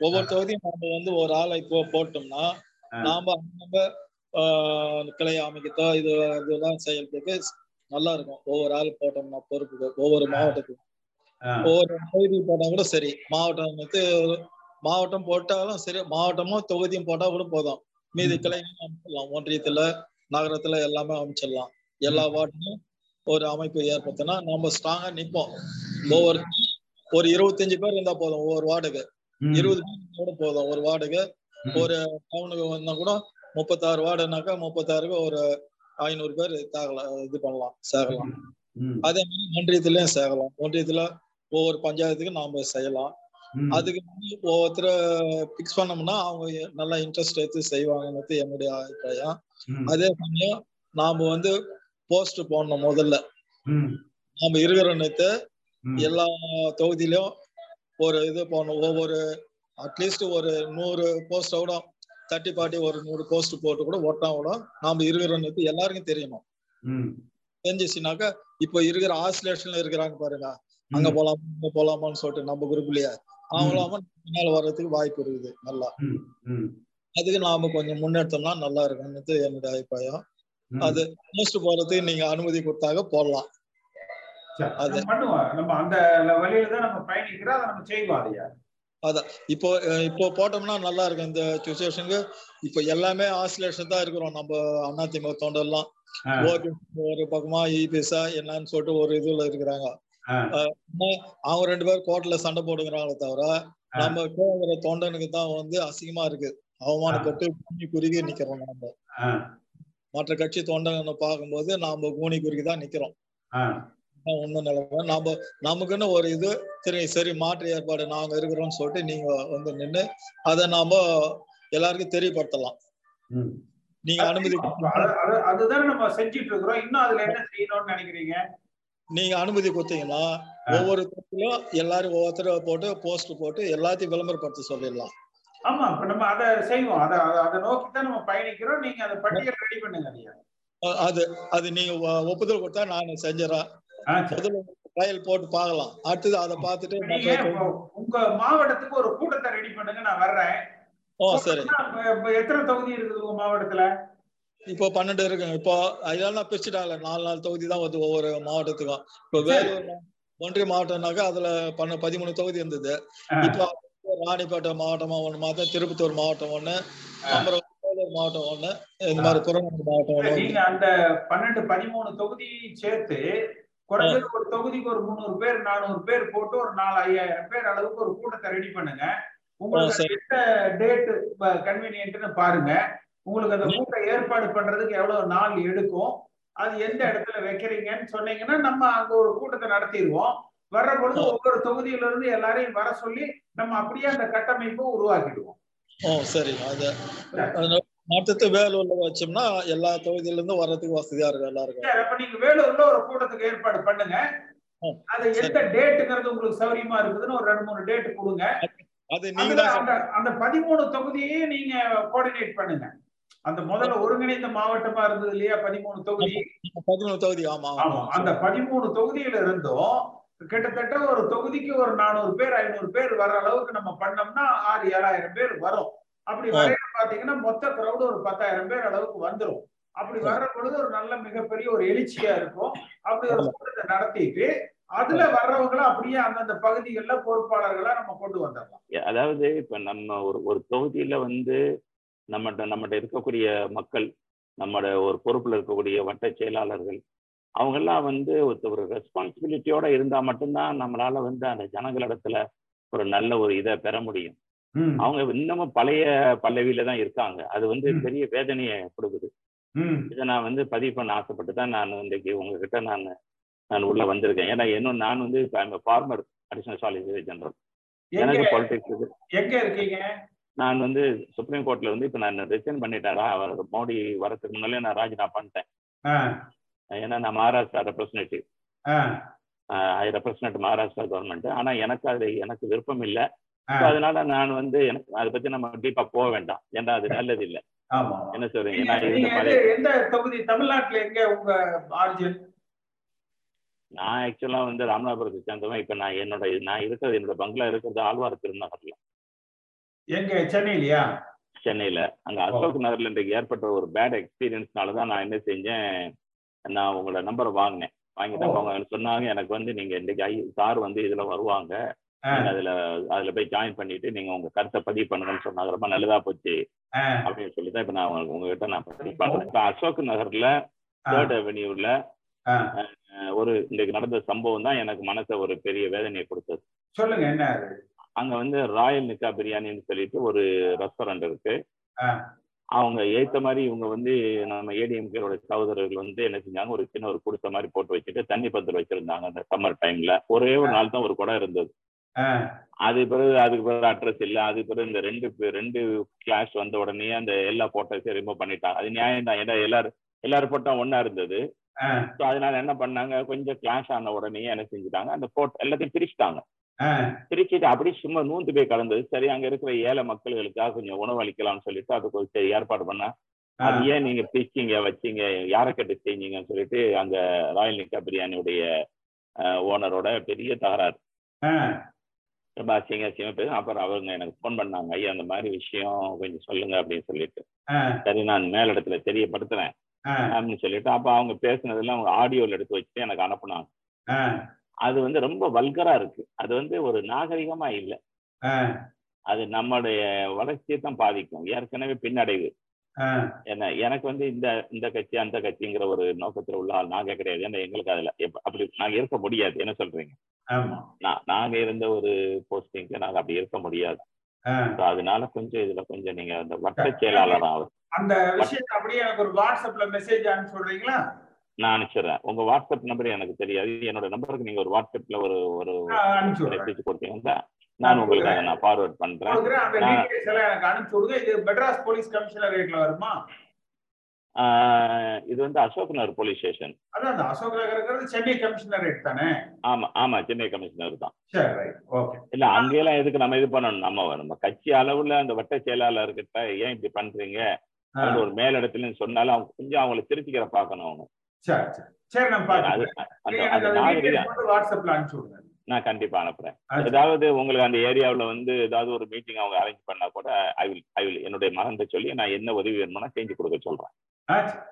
ஒவ்வொரு தொகுதியும் நம்ம வந்து ஒரு ஆளை இப்போ போட்டோம்னா நாம கிளை அமைக்கத்தோ இது இதெல்லாம் செயல்பட்டு நல்லா இருக்கும். ஒவ்வொரு ஆள் போட்டோம்னா பொறுப்புக்கு ஒவ்வொரு மாவட்டத்துக்கும். ஒவ்வொரு தொகுதி போட்டா கூட சரி. மாவட்டம் வந்து மாவட்டம் போட்டாலும் சரி மாவட்டமும் தொகுதியும் போட்டா கூட போதும். மீதி கிளைகளும் அமைச்சிடலாம். ஒன்றியத்துல நகரத்துல எல்லாமே அமைச்சிடலாம். எல்லா வார்டுக்கும் ஒரு அமைப்பு ஏற்படுத்தினா நம்ம ஸ்ட்ராங்கா நிப்போம். ஒவ்வொரு ஒரு இருபத்தஞ்சு பேர் இருந்தா போதும் ஒவ்வொரு வார்டுக்கு. இருபது பேர் கூட போதும். ஒரு வார்டுக்கு ஒரு டவுனுக்கு வந்தா கூட முப்பத்தாறு வார்டுனாக்கா முப்பத்தாறுக்கு ஒரு ஐநூறு பேர் தாகலாம் இது பண்ணலாம் சேகலாம் அதே மாதிரி ஒன்றியத்திலயும் சேகலாம் ஒன்றியத்துல ஒவ்வொரு பஞ்சாயத்துக்கும் நாம செய்யலாம். அதுக்கு ஒவ்வொருத்தர பிக்ஸ் பண்ணோம்னா அவங்க நல்லா இன்ட்ரெஸ்ட் எடுத்து செய்வாங்கன்றது என்னுடைய அபிப்பிராயம். அதே சமயம் நாம வந்து போஸ்ட் போடணும் முதல்ல. நாம இருக்கிற நேத்து எல்லா தொகுதியிலும் ஒரு இது போடணும். ஒவ்வொரு அட்லீஸ்ட் ஒரு நூறு போஸ்ட கூட தட்டி பாட்டி ஒரு நூறு போஸ்ட் போட்டு கூட ஒட்டா கூட நாம இருக்கிற நேத்து எல்லாருக்கும் தெரியணும். தெரிஞ்சிச்சுனாக்கா இப்போ இருக்கிற ஆசிலேஷன்ல இருக்கிறாங்க பாருங்க. அங்க போலாமா இங்க போலாமான்னு சொல்லிட்டு நம்ம குரூப்லயே அவங்களாம பின்னால வர்றதுக்கு வாய்ப்பு இருக்குது நல்லா. அதுக்கு நாம கொஞ்சம் முன்னெடுத்தோம்னா நல்லா இருக்கும்னு என்னுடைய அபிப்பிராயம். அது போஸ்ட் போறதுக்கு நீங்க அனுமதி கொடுத்தாக போடலாம். அது. பண்ணுவோம். நம்ம அந்த வழியில தான் நம்ம பயணிக்கிறோம் அதை நம்ம செய்வோம் அதான். இப்போ இப்போ போட்டோம்னா நல்லா இருக்கும் இந்த சுச்சுவேஷனுக்கு இப்போ எல்லாமே ஆசிலேஷன் தான் இருக்கிறோம். நம்ம அதிமுக தொண்டர்லாம். ஓபிஎஸ் ஒரு பக்கமா இபிஎஸ்ஆ என்னன்னு சொல்லிட்டு ஒரு இதுல இருக்கிறாங்க. அவங்க ரெண்டு பேரும் கோர்ட்ல சண்டை போடுங்கிறாங்களே தவிர நம்ம கேட்கிற தொண்டனுக்கு தான் வந்து அசிங்கமா இருக்கு. அவமானப்பட்டு கூனி குறுகி நிக்கிறோம் நாம. மற்ற கட்சி தொண்டனை பார்க்கும்போது நாம கூனி குறுகி தான் நிக்கிறோம். ஒண்ணும் நிலைமை நாம நமக்குன்னு ஒரு இது சரி சரி மாற்று ஏற்பாடு நாங்க இருக்கிறோம்னு சொல்லிட்டு நீங்க வந்து நின்று அதை நாம எல்லாருக்கும் தெரியப்படுத்தலாம். நீங்க அனுமதி அதுதானே நம்ம செஞ்சுட்டு இருக்கிறோம். இன்னும் அதுல என்ன செய்யணும்னு நினைக்கிறீங்க? நீங்க அனுமதி கொடுத்தீங்கன்னா ஒவ்வொரு தொகுதியிலும் எல்லாரும் ஒவ்வொருத்தர போட்டு போஸ்ட் போட்டு எல்லாத்தையும் விளம்பரப்படுத்த சொல்லிடலாம். ஆமா இப்ப நம்ம அதை செய்வோம். அதை அதை நோக்கி தான் நம்ம பயணிக்கிறோம். நீங்க அந்த பட்டியல் ரெடி பண்ணுங்க அது அது நீங்க ஒப்புதல் கொடுத்தா நான் செஞ்சிடறேன் ட்ரையல் போட்டு பார்க்கலாம். அடுத்தது அதை பார்த்துட்டு உங்க மாவட்டத்துக்கு ஒரு கூட்டத்தை ரெடி பண்ணுங்க நான் வர்றேன். ஓ சரி. எத்தனை தொகுதி இருக்குது உங்க மாவட்டத்துல? இப்போ பன்னெண்டு இருக்குங்க. இப்போ அதெல்லாம் பிரிச்சுட்டாங்கல்ல நாலு நாலு தொகுதி தான் வருது ஒவ்வொரு மாவட்டத்துக்கும். இப்போ வேலூர் ஒன்றிய மாவட்டம்னாக்கா அதுல பண்ண பதிமூணு தொகுதி இருந்தது. இப்போ ராணிப்பேட்டை மாவட்டமா ஒண்ணு மாத்தம் திருப்பத்தூர் மாவட்டம் ஒண்ணு அப்புறம் திருவள்ளூர் மாவட்டம் ஒண்ணு இந்த மாதிரி புறநகர் மாவட்டம் நீங்க அந்த பன்னெண்டு பதிமூணு தொகுதியும் சேர்த்து குறைஞ்சது ஒரு தொகுதிக்கு ஒரு முந்நூறு பேர் நானூறு பேர் போட்டு ஒரு நாலு ஐயாயிரம் பேர் அளவுக்கு ஒரு கூட்டத்தை ரெடி பண்ணுங்க. உங்களுக்கு எந்த டேட் கன்வீனியன்ட்னு பாருங்க. உங்களுக்கு அந்த கூட்டம் ஏற்பாடு பண்றதுக்கு எவ்வளவு நாள் எடுக்கும் அது எந்த இடத்துல வைக்கிறீங்கன்னு சொன்னீங்கன்னா நம்ம அங்க ஒரு கூட்டத்தை நடத்திடுவோம். வர்ற பொழுது ஒவ்வொரு தொகுதியில இருந்து எல்லாரையும் வர சொல்லி நம்ம அப்படியே அந்த கட்டமைப்பை உருவாக்கிடுவோம். ஓ சரி. அது அது மொத்தத்து வேலூர்ல வச்சோம்னா எல்லா தொகுதியில இருந்து வர்றதுக்கு வசதியா இருக்கும் எல்லாருக்கும். அப்ப நீங்க வேலூர்ல ஒரு கூட்டத்துக்கு ஏற்பாடு பண்ணுங்க. அது எந்த டேட்டுங்கிறது உங்களுக்கு சௌரியமா இருக்குதுன்னு ஒரு ரெண்டு மூணு டேட் கொடுங்க. அது நீங்க அந்த அந்த பதிமூணு தொகுதியே நீங்க கோஆர்டினேட் பண்ணுங்க. அந்த முதல்ல ஒருங்கிணைந்த மாவட்டமா இருந்தது இல்லையா பதிமூணு தொகுதி? பதினொன்று தொகுதி ஆமா ஆமா. அந்த பதிமூணு தொகுதியில இருந்தும் கிட்டத்தட்ட ஒரு தொகுதிக்கு ஒரு நானூறு பேர் ஐநூறு பேர் வர அளவுக்கு நம்ம பண்ணோம்னா ஆறு ஏழாயிரம் பேர் வரும். அப்படி வரையில பாத்தீங்கன்னா மொத்த கிரௌடு ஒரு பத்தாயிரம் பேர் அளவுக்கு வந்துரும். அப்படி வர்ற பொழுது ஒரு நல்ல மிகப்பெரிய ஒரு எழுச்சியா இருக்கும். அப்படி ஒரு கூட்டத்தை நடத்திட்டு அதுல வர்றவங்கள அப்படியே அந்தந்த பகுதிகள்ல பொறுப்பாளர்களா நம்ம கொண்டு வந்துடலாம் அதாவது இப்ப நம்ம ஒரு ஒரு தொகுதியில வந்து நம்மகிட்ட நம்மகிட்ட இருக்கக்கூடிய மக்கள் நம்மட ஒரு பொறுப்புல இருக்கக்கூடிய வட்ட செயலாளர்கள் அவங்கெல்லாம் வந்து ஒரு- ஒரு ரெஸ்பான்சிபிலிட்டியோட இருந்தா மட்டும்தான் நம்மளால வந்து அந்த ஜனங்களிடத்துல ஒரு நல்ல ஒரு இதை பெற முடியும். அவங்க இன்னமும் பழைய பல்லவியில தான் இருக்காங்க. அது வந்து பெரிய வேதனையை கொடுக்குது. இதை நான் வந்து பதிவு பண்ண ஆசைப்பட்டு தான் நான் இன்றைக்கு உங்ககிட்ட நான் நான் உள்ள வந்திருக்கேன். ஏன்னா இன்னும் நான் வந்து ஃபார்மர் அடிஷனல் சாலிசிட்டர் ஜெனரல் எனக்கு பாலிடிக்ஸ் எங்க இருக்கீங்க? நான் வந்து சுப்ரீம் கோர்ட்ல வந்து இப்ப நான் ரிசைன் பண்ணிட்டேன். அவர் மோடி வரதுக்கு முன்னாலே நான் ராஜினாமா பண்ணிட்டேன். ஏன்னா நான் Maharashtra representative I represent Maharashtra government ஆனா எனக்கு அது எனக்கு விருப்பம் இல்லை. அதனால நான் வந்து எனக்கு அதை பத்தி நம்ம டீப்பா போக வேண்டாம். ஏன்னா அது நல்லது இல்லை ஆமா. என்ன சொல்றீங்க? எந்த தொகுதி? தமிழ்நாட்டுல எங்க உங்க ஆர்ஜின்? நான் ஆக்சுவலா வந்து ராமநாதபுரத்தை சேர்ந்தவன். இப்ப நான் என்னோட நான் இருக்கிறது என்னோட பங்களா இருக்கிறது ஆழ்வார் திருநகர்ல. எங்க? சென்னையிலயா? சென்னையில. அங்க அசோக் நகர்ல இன்றைக்கு ஏற்பட்ட ஒரு பேட் எக்ஸ்பீரியன்ஸ்னால தான் நான் என்ன செஞ்சேன் நான் உங்களோட நம்பரை வாங்கினேன். வாங்கிட்டு அவங்க சொன்னாங்க எனக்கு வந்து நீங்க இன்னைக்கு ஐ சார் வந்து இதுல வருவாங்க. அதுல அதுல போய் ஜாயின் பண்ணிட்டு நீங்க உங்க கருத்தை பதிவு பண்ணுங்கன்னு சொன்னாங்க ரொம்ப நல்லதா போச்சு அப்படின்னு சொல்லி தான் இப்ப நான் உங்ககிட்ட நான் பதிவு பண்றேன். இப்ப அசோக் நகர்ல தேர்ட் அவென்யூல ஒரு இன்னைக்கு நடந்த சம்பவம் தான் எனக்கு மனசை ஒரு பெரிய வேதனையை கொடுத்தது. சொல்லுங்க என்ன அங்க வந்து ராயல் நிக்கா பிரியாணின்னு சொல்லிட்டு ஒரு ரெஸ்டாரண்ட் இருக்கு. அவங்க ஏத்த மாதிரி இவங்க வந்து நம்ம ஏடிஎம்கேரோட சகோதரர்கள் வந்து என்ன செஞ்சாங்க? ஒரு சின்ன ஒரு குடிசை மாதிரி போட்டு வச்சுட்டு தண்ணி பந்தல் வச்சிருந்தாங்க அந்த சம்மர் டைம்ல ஒரே ஒரு நாள் தான் ஒரு குடம் இருந்தது. அது பிறகு அதுக்கு பிறகு அட்ரஸ் இல்லை. அது பிறகு இந்த ரெண்டு ரெண்டு கிளாஸ் வந்த உடனே அந்த எல்லா போட்டோஸையும் ரிமூவ் பண்ணிட்டாங்க அது நியாயம் தான். ஏன்னா எல்லாரும் எல்லாரும் போட்டோ ஒண்ணா இருந்தது. ஸோ அதனால என்ன பண்ணாங்க? கொஞ்சம் கிளாஷ் ஆன உடனே என்ன செஞ்சுட்டாங்க? அந்த போட்டோ எல்லாத்தையும் பிரிச்சுட்டாங்க. ஆ, திருச்சிட்டு அப்படியே சும்மா நூந்து போய் கலந்தது. சரி அங்க இருக்கிற ஏழை மக்களுக்காக கொஞ்சம் உணவு அளிக்கலாம்னு சொல்லிட்டு அதுக்கு சரி ஏற்பாடு பண்ணா. அது ஏன் நீங்க பிரிச்சிங்க வச்சீங்க? யாரை கட்டு செஞ்சீங்கன்னு சொல்லிட்டு அங்க ராயல் நிக்கா பிரியாணியுடைய ஓனரோட பெரிய தகராறு. ரொம்ப அசிங்க அசிங்கமா பேச அப்புறம் அவங்க எனக்கு ஃபோன் பண்ணாங்க ஐயா அந்த மாதிரி விஷயம் கொஞ்சம் சொல்லுங்க அப்படின்னு சொல்லிட்டு. சரி நான் மேலிடத்துல தெரியப்படுத்துறேன் அப்படின்னு சொல்லிட்டு அப்ப அவங்க பேசுனதெல்லாம் அவங்க ஆடியோல எடுத்து வச்சுட்டு எனக்கு அனுப்புனாங்க. அது வந்து ரொம்ப வல்கரா இருக்கு. அது வந்து ஒரு நாகரிகமா இல்லை. அது நம்மளுடைய வளர்ச்சியை தான் பாதிக்கும். ஏற்கனவே பின்னடைவு. என்ன எனக்கு வந்து இந்த இந்த கட்சி அந்த கட்சிங்கிற ஒரு நோக்கத்துல உள்ள ஆள் நாங்க கிடையாது ஏன்னா எங்களுக்கு அதுல அப்படி நாங்க இருக்க முடியாது. என்ன சொல்றீங்க? நாங்க இருந்த ஒரு போஸ்டிங்க்கு நாங்க அப்படி இருக்க முடியாது. அதனால கொஞ்சம் இதுல கொஞ்சம் நீங்க அந்த வட்ட செயலாளர் ஆகும் அந்த விஷயத்தை அப்படியே எனக்கு ஒரு வாட்ஸ்அப்ல மெசேஜ் அனுப்பிச்சு விடுறீங்களா? நான் அனுப்பிச்சிடுறேன். உங்க வாட்ஸ்அப் நம்பர் எனக்கு தெரியாது. என்னோட நம்பருக்கு நீங்க ஒரு வாட்ஸ்அப்ல ஒரு ஒரு. மெசேஜ் கொடுத்தீங்கன்னா நான் உங்களுக்கு நான் ஃபார்வர்ட் பண்றேன். கொடுக்குறேன் அந்த நான் டீடைல்ஸ் எல்லாம் எனக்கு அனுப்பிச்சு விடுங்க. இது மெட்ராஸ் போலீஸ் கமிஷனரேட்ல வருமா? இது வந்து அசோக் நகர் போலீஸ் ஸ்டேஷன். அதான் அந்த அசோக் நகர்ங்கிறது சென்னை கமிஷனரேட் தானே? ஆமா ஆமா சென்னை கமிஷனர் தான். சரி ரைட் ஓகே இல்ல அங்கெல்லாம் எதுக்கு நம்ம இது பண்ணணும்? நம்ம நம்ம கட்சி அளவுல அந்த வட்ட செயலாளர்கிட்ட ஏன் இப்படி பண்றீங்க? ஒரு மேலிடத்துலன்னு சொன்னாலும் அவங்க கொஞ்சம் அவங்கள திருத்திக்கிற பார்க்கணும் அவங்க. சரி சரி. சரி நான் மட்டும் வாட்ஸ்அப்ல அனுப்பிச்சு விடுங்க. நான் கண்டிப்பா அனுப்புறேன். ஏதாவது உங்களுக்கு அந்த ஏரியாவுல வந்து ஏதாவது ஒரு மீட்டிங் அவங்க அரேஞ்ச் பண்ணா கூட ஐ வில் ஐ வில் என்னுடைய மகன்கிட்ட சொல்லி நான் என்ன உதவி வேணும்னா செஞ்சு கொடுக்க சொல்றேன்.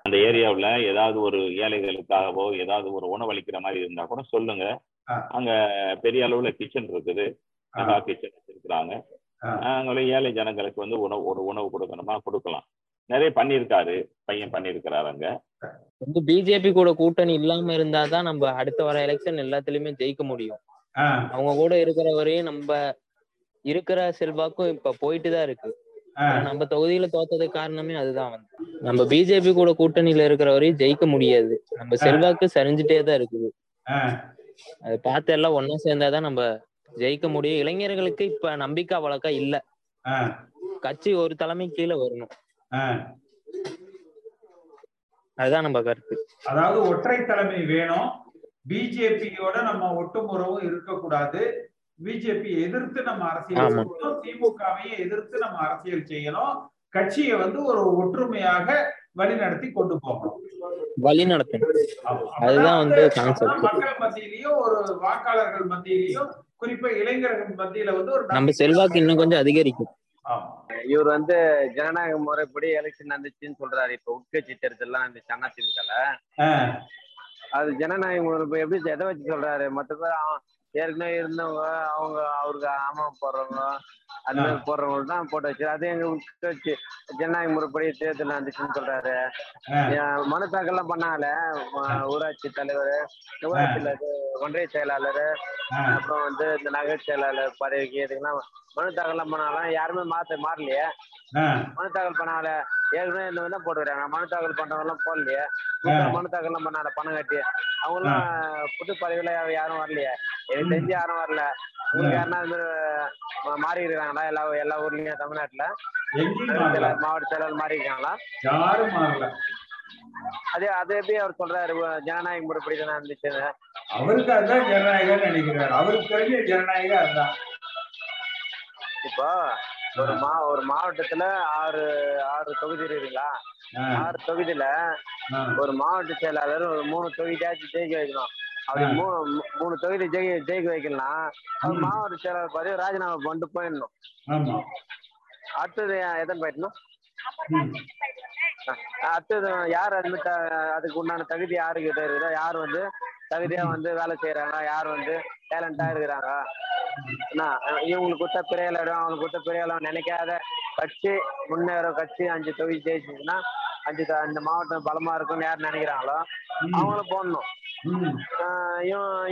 அந்த ஏரியாவுல ஏதாவது ஒரு ஏழைகளுக்காகவோ ஏதாவது ஒரு உணவளிக்கிற மாதிரி இருந்தா கூட சொல்லுங்க. அங்க பெரிய அளவுல கிச்சன் இருக்குது. கிச்சன் வச்சிருக்கிறாங்க. அங்கே ஏழை ஜனங்களுக்கு வந்து உணவு ஒரு உணவு கொடுக்கணுமா கொடுக்கலாம். நிறைய பண்ணியிருக்காரு பையன் பண்ணியிருக்கிறாரு அங்க. வந்து பிஜேபி கூட கூட்டணி இல்லாம இருந்தாதான் நம்ம அடுத்த வர எலெக்ஷன் எல்லாத்துலயுமே ஜெயிக்க முடியும். அவங்க கூட இருக்கிற வரையும் நம்ம இருக்கிற செல்வாக்கும் இப்ப போயிட்டு தான் இருக்கு நம்ம தொகுதியில தோத்ததுக்கு காரணமே அதுதான் வந்து. நம்ம பிஜேபி கூட கூட்டணியில இருக்கிற வரையும் ஜெயிக்க முடியாது. நம்ம செல்வாக்கு சரிஞ்சுட்டே தான் இருக்குது அதை பார்த்து எல்லாம் ஒன்னா சேர்ந்தாதான் நம்ம ஜெயிக்க முடியும். இளைஞர்களுக்கு இப்ப நம்பிக்கை அவ்வளோக்கா இல்ல. கட்சி ஒரு தலைமை கீழே வரணும். அதுதான் நம்ம கருத்து. அதாவது ஒற்றை தலைமை வேணும். பிஜேபியோட நம்ம ஒட்டுமுறவும் இருக்கக்கூடாது. பிஜேபி எதிர்த்து நம்ம அரசியல் செய்யணும். திமுகவையும் எதிர்த்து நம்ம அரசியல் செய்யணும். கட்சியை வந்து ஒரு ஒற்றுமையாக வழிநடத்தி கொண்டு போகணும். வழி அதுதான் வந்து கான்செப்ட் மக்கள் மத்தியிலயும் ஒரு வாக்காளர்கள் மத்தியிலயும் குறிப்பா இளைஞர்கள் மத்தியில வந்து ஒரு நம்ம செல்வாக்கு இன்னும் கொஞ்சம் அதிகரிக்கும். இவர் வந்து ஜனநாயக முறைப்படி எலெக்ஷன் நடந்துச்சுன்னு சொல்றாரு. இப்ப உட்கட்சி தேர்தல்லாம் நடந்துச்சு அதிமுகல அது ஜனநாயக முறை எப்படி எதை வச்சு சொல்றாரு? மற்ற பேர் ஏற்கனவே இருந்தவங்க அவங்க அவருக்கு ஆமா போடுறவங்க அந்த மாதிரி போடுறவங்க தான் போட்டு வச்சு அது எங்க உட்கட்சி ஜனநாயக முறைப்படி தேர்தல் நடந்துச்சுன்னு சொல்றாரு. மனு தாக்கல்லாம் பண்ணால ஊராட்சி தலைவர் ஊராட்சியில ஒன்றிய செயலாளர் அப்புறம் வந்து இந்த நகர செயலாளர் பதவிக்கு இதுக்கெல்லாம் மனு தாக்கல்லாம் பண்ணாலும் யாருமே மாத்த மாறலையே. மனு தாக்கல் பண்ணால ஏற்கனவே இந்த தான் போட்டுக்கிறாங்க. மனு தாக்கல் பண்றவங்க எல்லாம் போடலையே மனு தாக்கல்லாம் பண்ணால பணம் கட்டி. அவங்க எல்லாம் புது பதவியில யாரும் வரலையே. எனக்கு தெரிஞ்சு யாரும் வரல. உங்களுக்கு யாருன்னா அது மாதிரி மாறி இருக்காங்களா எல்லா எல்லா ஊர்லயும் தமிழ்நாட்டுல. மாவட்ட செயலாளர் மாறி இருக்காங்களா யாரும் மாறல. அதே அது எப்படி அவர் சொல்றாரு? ஜனநாயக முறைப்படி தானே இருந்துச்சுன்னு. அவருக்கு அதுதான் ஜனநாயகம் நினைக்கிறாரு. அவருக்கு தெரிஞ்ச ஜனநாயகம் அதுதான் இப்போ ஒரு மா ஒரு மாவட்டத்துல ஆறு ஆறு தொகுதி இருக்குங்களா ஆறு தொகுதியில ஒரு மாவட்ட செயலாளர் ஒரு மூணு தொகுதியாச்சும் ஜெயிக்க வைக்கணும். அப்படி மூணு மூணு தொகுதி ஜெயி ஜெயிக்க வைக்கலாம் மாவட்ட செயலாளர் பதவி ராஜினாமா பண்ணிட்டு போயிடணும். அடுத்தது எத்தனை போயிடணும் அடுத்தது யார் அட்மிட் அதுக்கு உண்டான தகுதி யாருக்கு இருக்குதோ யார் வந்து தகுதியா வந்து வேலை செய்யறாங்க யார் வந்து டேலண்டா இருக்கிறாங்க இவங்களுக்கு கொடுத்த பெரிய இடம் அவங்களுக்கு கொடுத்த பெரிய இடம் நினைக்காத கட்சி முன்னேற கட்சி அஞ்சு தொகுதி ஜெயிச்சுன்னா அஞ்சு அந்த மாவட்டம் பலமா இருக்கும்னு யார் நினைக்கிறாங்களோ அவங்கள போடணும்.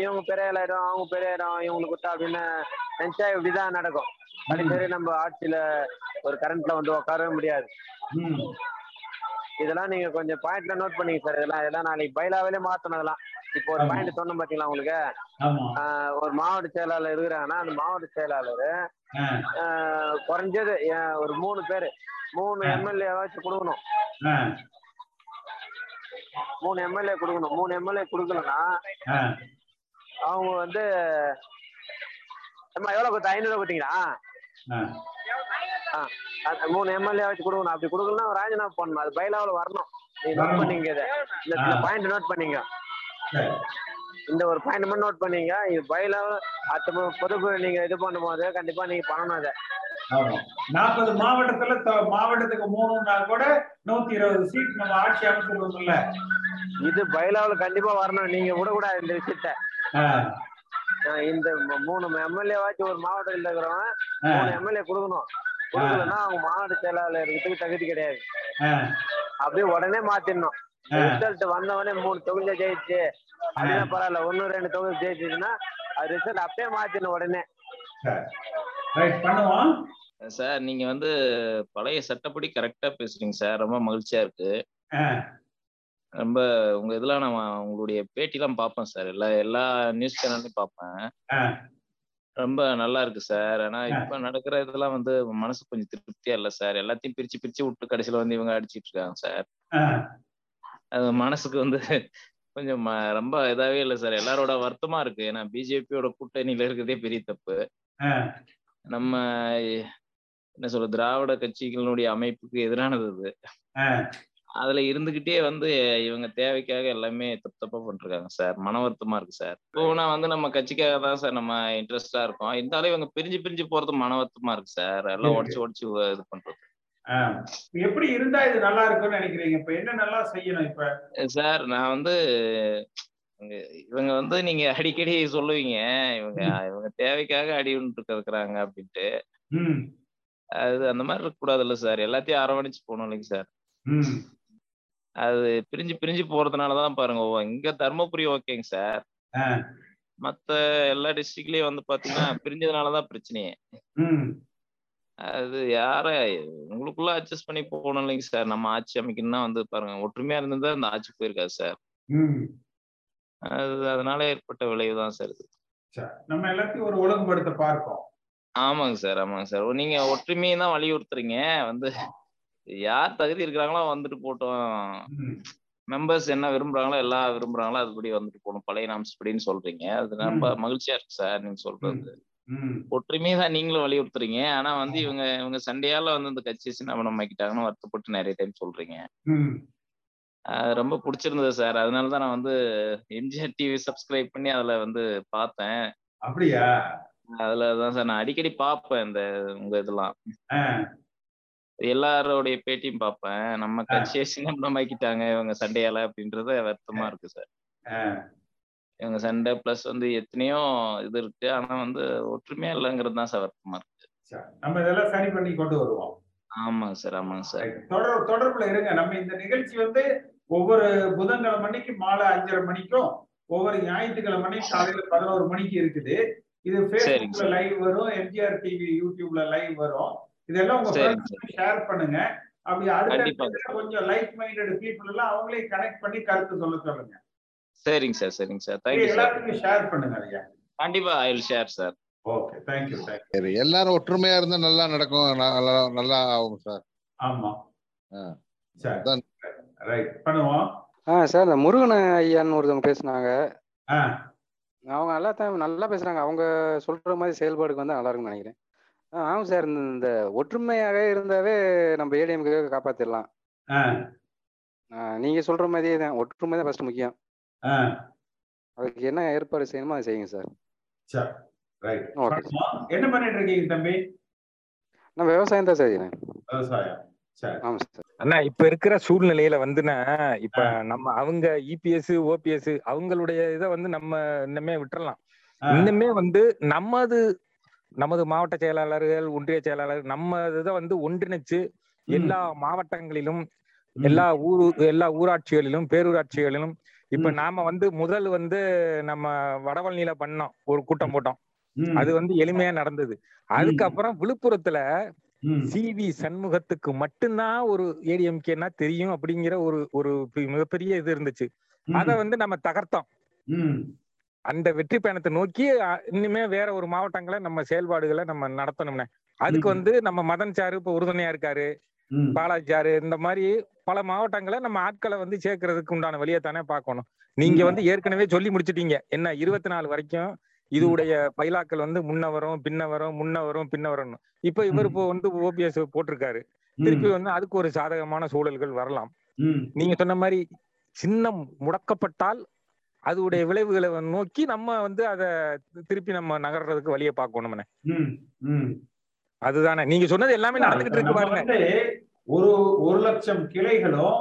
இவங்க பெரிய இடம் அவங்க பெரிய இடம் இவங்களுக்கு கொடுத்தா அப்படின்னு நினைச்சா இப்படிதான் நடக்கும். அடிக்கடி நம்ம ஆட்சியில ஒரு கரண்ட்ல வந்து உட்காரவே முடியாது. இதெல்லாம் நீங்க கொஞ்சம் பாயிண்ட்ல நோட் பண்ணீங்க சார் இதெல்லாம் இதெல்லாம் நாளைக்கு பயிலாவிலே மாத்தணும் அதெல்லாம். இப்போ ஒரு பாயிண்ட் சொன்னோம் பாத்தீங்களா உங்களுக்கு? ஒரு மாவட்ட செயலாளர் இருக்கிறாங்கன்னா அந்த மாவட்ட செயலாளர் குறைஞ்சது ஒரு மூணு பேரு மூணு எம்எல்ஏ வச்சு கொடுக்கணும். மூணு எம்எல்ஏ கொடுக்கணும். மூணு எம்எல்ஏ கொடுக்கலன்னா அவங்க வந்து அம்மா எவ்வளவு கொடுத்தா? ஐநூறு கொடுத்தீங்களா? மூணு எம்எல்ஏ வச்சு கொடுக்கணும். அப்படி கொடுக்கலன்னா ராஜினாமா பண்ணணும். அது பயிலாவில் வரணும். நீங்க நோட் பண்ணீங்க இதை. இந்த பாயிண்ட் நோட் பண்ணீங்க. இந்த ஒரு பாயிண்ட் மட்டும் நோட் பண்ணீங்க. இது பயிலாவில் அடுத்த பொதுக்குழு நீங்க இது பண்ணும்போது கண்டிப்பா நீங்க பண்ணணும் அதை நாற்பது மாவட்டத்துல மாவட்டத்துக்கு மூணுன்னா கூட நூத்தி இருபது சீட் நம்ம ஆட்சி அமைச்சிருக்கோம்ல. இது பயிலாவில் கண்டிப்பா வரணும். நீங்க விடக்கூடாது இந்த விஷயத்த. இந்த மூணு எம்எல்ஏ வாச்சு ஒரு மாவட்டத்தில் இருக்கிறவங்க மூணு எம்எல்ஏ கொடுக்கணும். கொடுக்கலன்னா அவங்க மாவட்ட செயலாளர் இருக்கிறதுக்கு தகுதி கிடையாது. அப்படியே உடனே மாத்திடணும். ரிசல்ட் வந்தவொடனே மூணு தொகுதியில ஜெயிச்சு. அப்படின்னா பரவாயில்ல ஒன்னு ரெண்டு தொகுதி ஜெயிச்சுன்னா அது ரிசல்ட் அப்படியே மாத்திடணும் உடனே. சார். நீங்க வந்து பழைய சட்டப்படி கரெக்டா பேசுறீங்க சார். ரொம்ப மகிழ்ச்சியா இருக்கு. ரொம்ப உங்க இதெல்லாம் நான் உங்களுடைய பேட்டிலாம் பார்ப்பேன் சார். எல்லா எல்லா நியூஸ் சேனல்லையும் பார்ப்பேன். ரொம்ப நல்லா இருக்கு சார். ஆனா இப்ப நடக்கிற இதெல்லாம் வந்து மனசு கொஞ்சம் திருப்தியா இல்ல சார். எல்லாத்தையும் பிரிச்சு பிரிச்சு விட்டு கடைசியில வந்து இவங்க அடிச்சிட்டு இருக்காங்க சார். அது மனசுக்கு வந்து கொஞ்சம் ரொம்ப இதாவே இல்லை சார். எல்லாரோட வருத்தமா இருக்கு. ஏன்னா பிஜேபியோட கூட்டணியில இருக்கிறதே பெரிய தப்பு. நம்ம என்ன சொல்ற திராவிட கட்சிகளுடைய அமைப்புக்கு எதிரானது அது. அதுல இருந்துகிட்டே வந்து இவங்க தேவைக்காக எல்லாமே தப்பு தப்பா பண்ணிருக்காங்க சார். மன வருத்தமா இருக்கு சார். போனா வந்து நம்ம கட்சிக்காக தான் சார் நம்ம இன்ட்ரெஸ்டா இருக்கோம். இருந்தாலும் இவங்க பிரிஞ்சு பிரிஞ்சு போறது மன வருத்தமா இருக்கு சார். எல்லாம் உடச்சு உடச்சு இது பண்றது. எப்படி இருந்தா இது நல்லா இருக்கும்னு நினைக்கிறீங்க? இப்ப என்ன நல்லா செய்யணும் இப்ப? சார் நான் வந்து இவங்க வந்து நீங்க அடிக்கடி சொல்லுவீங்க. இவங்க இவங்க தேவைக்காக அடி இருக்கிறாங்க அப்படின்ட்டு. அது அந்த மாதிரி இருக்க கூடாதுல்ல சார். எல்லாத்தையும் அரவணைச்சு போகணும் இல்லைங்க சார். அது பிரிஞ்சு பிரிஞ்சு போறதுனாலதான் பாருங்க. இங்க தர்மபுரி ஓகேங்க சார். மத்த எல்லா டிஸ்ட்ரிக்ட்லயும் வந்து பாத்தீங்கன்னா பிரிஞ்சதுனாலதான் பிரச்சனையே. அது யார உங்களுக்குள்ள அட்ஜஸ்ட் பண்ணி போகணும் இல்லைங்க சார். நம்ம ஆட்சி அமைக்கணும்னா வந்து பாருங்க. ஒற்றுமையா இருந்திருந்தா அந்த ஆட்சி போயிருக்காது சார். அது அதனால ஏற்பட்ட விளைவு தான் சார் இது. நம்ம எல்லாத்தையும் ஒரு ஒழுங்குபடுத்த பார்ப்போம். ஆமாங்க சார் ஆமாங்க சார். நீங்க ஒற்றுமையை தான் வலியுறுத்துறீங்க. வந்து யார் தகுதி இருக்கிறாங்களோ வந்துட்டு போட்டோம். மெம்பர்ஸ் என்ன விரும்புறாங்களோ எல்லாம் விரும்புறாங்களோ அதுபடி வந்துட்டு போகணும். பழைய நாம்ஸ் படின்னு சொல்றீங்க. அது ரொம்ப மகிழ்ச்சியா இருக்கு சார் நீங்க சொல்றது. ஒற்றுமையை நீங்களும் வலியுறுத்துறீங்க. ஆனா வந்து இவங்க இவங்க சண்டையால வந்து இந்த கட்சியை சின்ன ஆக்கிட்டாங்கன்னு வருத்தப்பட்டு நிறைய டைம் சொல்றீங்க. ரொம்ப பிடிச்சிருந்தது சார். அதனால தான் நான் வந்து எம்ஜிஆர் டிவி சப்ஸ்கிரைப் பண்ணி அதுல வந்து பார்த்தேன். அப்படியா? அதுல தான் சார் நான் அடிக்கடி பார்ப்பேன் இந்த உங்க இதெல்லாம். எல்லாரோடைய பேட்டியும் பார்ப்பேன். நம்ம கட்சியை சின்னமாக்கிட்டாங்க இவங்க சண்டையால அப்படின்றது வருத்தமா இருக்கு சார். இவங்க சண்டை பிளஸ் வந்து எத்தனையோ இது இருக்கு. ஆனா வந்து ஒற்றுமையா இல்லைங்கிறது தான் சார் வருத்தமா இருக்கு. நம்ம இதெல்லாம் சரி பண்ணி கொண்டு வருவோம். ஆமாங்க சார் ஆமாங்க சார் தொடர் தொடர்புல இருங்க. நம்ம இந்த நிகழ்ச்சி வந்து ஒவ்வொரு புதன்கிழமை மணிக்கு மாலை அஞ்சரை மணிக்கும் ஒவ்வொரு ஞாயிற்றுக்கிழமை காலையில பதினோரு மணிக்கு இருக்குது. இது ஃபேஸ்புக்ல லைவ் வரும் எம்ஜிஆர் டிவி யூடியூப்ல லைவ் வரும். இதெல்லாம் உங்க ஷேர் பண்ணுங்க. அப்படி அடுத்த கொஞ்சம் லைக் மைண்டட் பீப்புள் எல்லாம் அவங்களே கனெக்ட் பண்ணி கருத்து சொல்ல சொல்லுங்க. சரிங்க சார் சரிங்க சார். தேங்க்யூ எல்லாத்துக்கும் ஷேர் பண்ணுங்க ஐயா. கண்டிப்பா I will share sir okay thank you சரி எல்லாரும் ஒற்றுமையா இருந்தா நல்லா நடக்கும் நல்லா நல்லா ஆகும் சார் ஆமா. ஆ. சரி. அதான். ரைட் பண்ணுவோம். ஆ சார் இந்த முருகன் ஐயான்னு ஒருத்தவங்க பேசுனாங்க. அவங்க நல்லா தான் நல்லா பேசுறாங்க. அவங்க சொல்ற மாதிரி செயல்பாடுக்கு வந்து நல்லா இருக்கும்னு நினைக்கிறேன். ஆ ஆமாம் சார். இந்த இந்த ஒற்றுமையாக இருந்தாவே நம்ம ஏடிஎம்கே காப்பாத்திடலாம். நீங்க சொல்ற மாதிரியே தான். ஒற்றுமை தான் ஃபர்ஸ்ட் முக்கியம். அதுக்கு என்ன ஏற்பாடு செய்யணுமோ அதை செய்யுங்க சார். சரி. ரைட் என்ன பண்ணிட்டு இருக்கீங்க தம்பி? நான் விவசாயம் தான் செய்யறேன் விவசாயம். அண்ணா இப்ப இருக்கிற சூழ்நிலையில வந்துன்னா இப்ப நம்ம அவங்க இபிஎஸ் ஓபிஎஸ் அவங்களுடைய இதை வந்து நம்ம இன்னமே விட்டுறலாம். இன்னுமே வந்து நமது நமது மாவட்ட செயலாளர்கள் ஒன்றிய செயலாளர் நம்ம இதை வந்து ஒன்றிணைச்சு எல்லா மாவட்டங்களிலும் எல்லா ஊரு எல்லா ஊராட்சிகளிலும் பேரூராட்சிகளிலும் இப்ப நாம வந்து முதல் வந்து நம்ம வடவழனியில பண்ணோம். ஒரு கூட்டம் போட்டோம். அது வந்து எளிமையா நடந்தது. அதுக்கப்புறம் விழுப்புரத்துல சிவி சண்முகத்துக்கு மட்டும்தான் ஒரு ஏடிஎம்கேனா தெரியும் அப்படிங்கிற ஒரு ஒரு மிகப்பெரிய இது இருந்துச்சு. அத வந்து நம்ம தகர்த்தோம். அந்த வெற்றி பயணத்தை நோக்கி இனிமே வேற ஒரு மாவட்டங்களை நம்ம செயல்பாடுகளை நம்ம நடத்தணும்னே. அதுக்கு வந்து நம்ம மதன் சாரு இப்ப உறுதுணையா இருக்காரு. பாலாஜி சாரு இந்த மாதிரி பல மாவட்டங்களை நம்ம ஆட்களை வந்து சேர்க்கறதுக்கு உண்டான வழியை தானே பார்க்கணும். நீங்க வந்து ஏற்கனவே சொல்லி முடிச்சிட்டீங்க. என்ன இருபத்தி நாலு வரைக்கும் இதுவுடைய பைலாக்கள் வந்து முன்ன வரும் பின்ன வரும் முன்ன வரும் பின்ன வரும்னு. இப்ப இவர் இப்போ வந்து ஓபிஎஸ் போட்டிருக்காரு. திருப்பி வந்து அதுக்கு ஒரு சாதகமான சூழல்கள் வரலாம். நீங்க சொன்ன மாதிரி சின்னம் முடக்கப்பட்டால் அதுடைய விளைவுகளை நோக்கி நம்ம வந்து அதை திருப்பி நம்ம நகர்றதுக்கு வழியை பார்க்கணும்னே அதுதானே. நீங்க சொன்னது எல்லாமே நடந்துகிட்டு இருக்கு பாருங்க. ஒரு ஒரு லட்சம் கிளைகளும்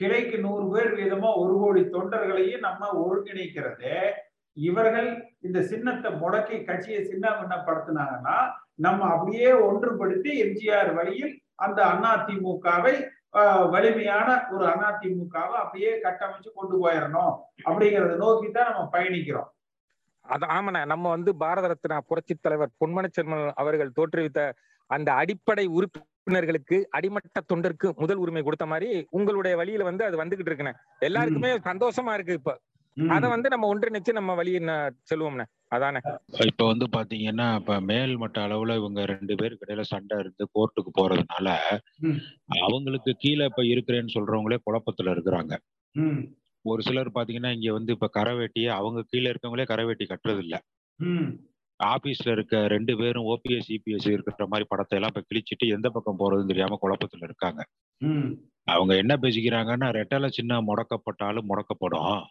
கிளைக்கு நூறு பேர் வீதமா ஒரு கோடி தொண்டர்களையும் நம்ம ஒருங்கிணைக்கிறது இவர்கள் இந்த சின்னத்தை முடக்கி கட்சியை சின்ன பின்னப்படுத்தினாங்கன்னா நம்ம அப்படியே ஒன்றுபடுத்தி எம்ஜிஆர் வழியில் அந்த அதிமுகவை வலிமையான ஒரு அதிமுகவை அப்படியே கட்டமைச்சு கொண்டு போயிடணும் அப்படிங்கறத நோக்கி தான் நம்ம பயணிக்கிறோம். அது ஆமாண்ணா நம்ம வந்து பாரத ரத்னா புரட்சி தலைவர் பொன்மன அவர்கள் தோற்றுவித்த அந்த அடிப்படை உறுப்பினர்களுக்கு அடிமட்ட தொண்டருக்கு முதல் உரிமை கொடுத்த மாதிரி உங்களுடைய வழியில வந்து அது வந்துகிட்டு இருக்குண்ணே. எல்லாருக்குமே சந்தோஷமா இருக்கு இப்ப. அத வந்து நம்ம ஒன்றிணைச்சு நம்ம வழி செல்வோம்ண்ணே அதானே? இப்ப வந்து பாத்தீங்கன்னா இப்ப மேல் மட்ட அளவுல இவங்க ரெண்டு பேருக்கு இடையில சண்டை இருந்து கோர்ட்டுக்கு போறதுனால அவங்களுக்கு கீழே இப்ப இருக்கிறேன்னு சொல்றவங்களே குழப்பத்துல இருக்கிறாங்க. ஒரு சிலர் பாத்தீங்கன்னா இங்க வந்து இப்ப கரவேட்டியை அவங்க கீழே இருக்கவங்களே கரவேட்டி கட்டுறது இல்ல ஆபீஸ்ல இருக்க ரெண்டு பேரும் ஓபிஎஸ் இபிஎஸ் இருக்கிற மாதிரி படத்தை எல்லாம் இப்ப கிழிச்சிட்டு எந்த பக்கம் போறதுன்னு தெரியாம குழப்பத்துல இருக்காங்க. அவங்க என்ன பேசிக்கிறாங்கன்னா ரெட்டலை சின்ன முடக்கப்பட்டாலும் முடக்கப்படும்.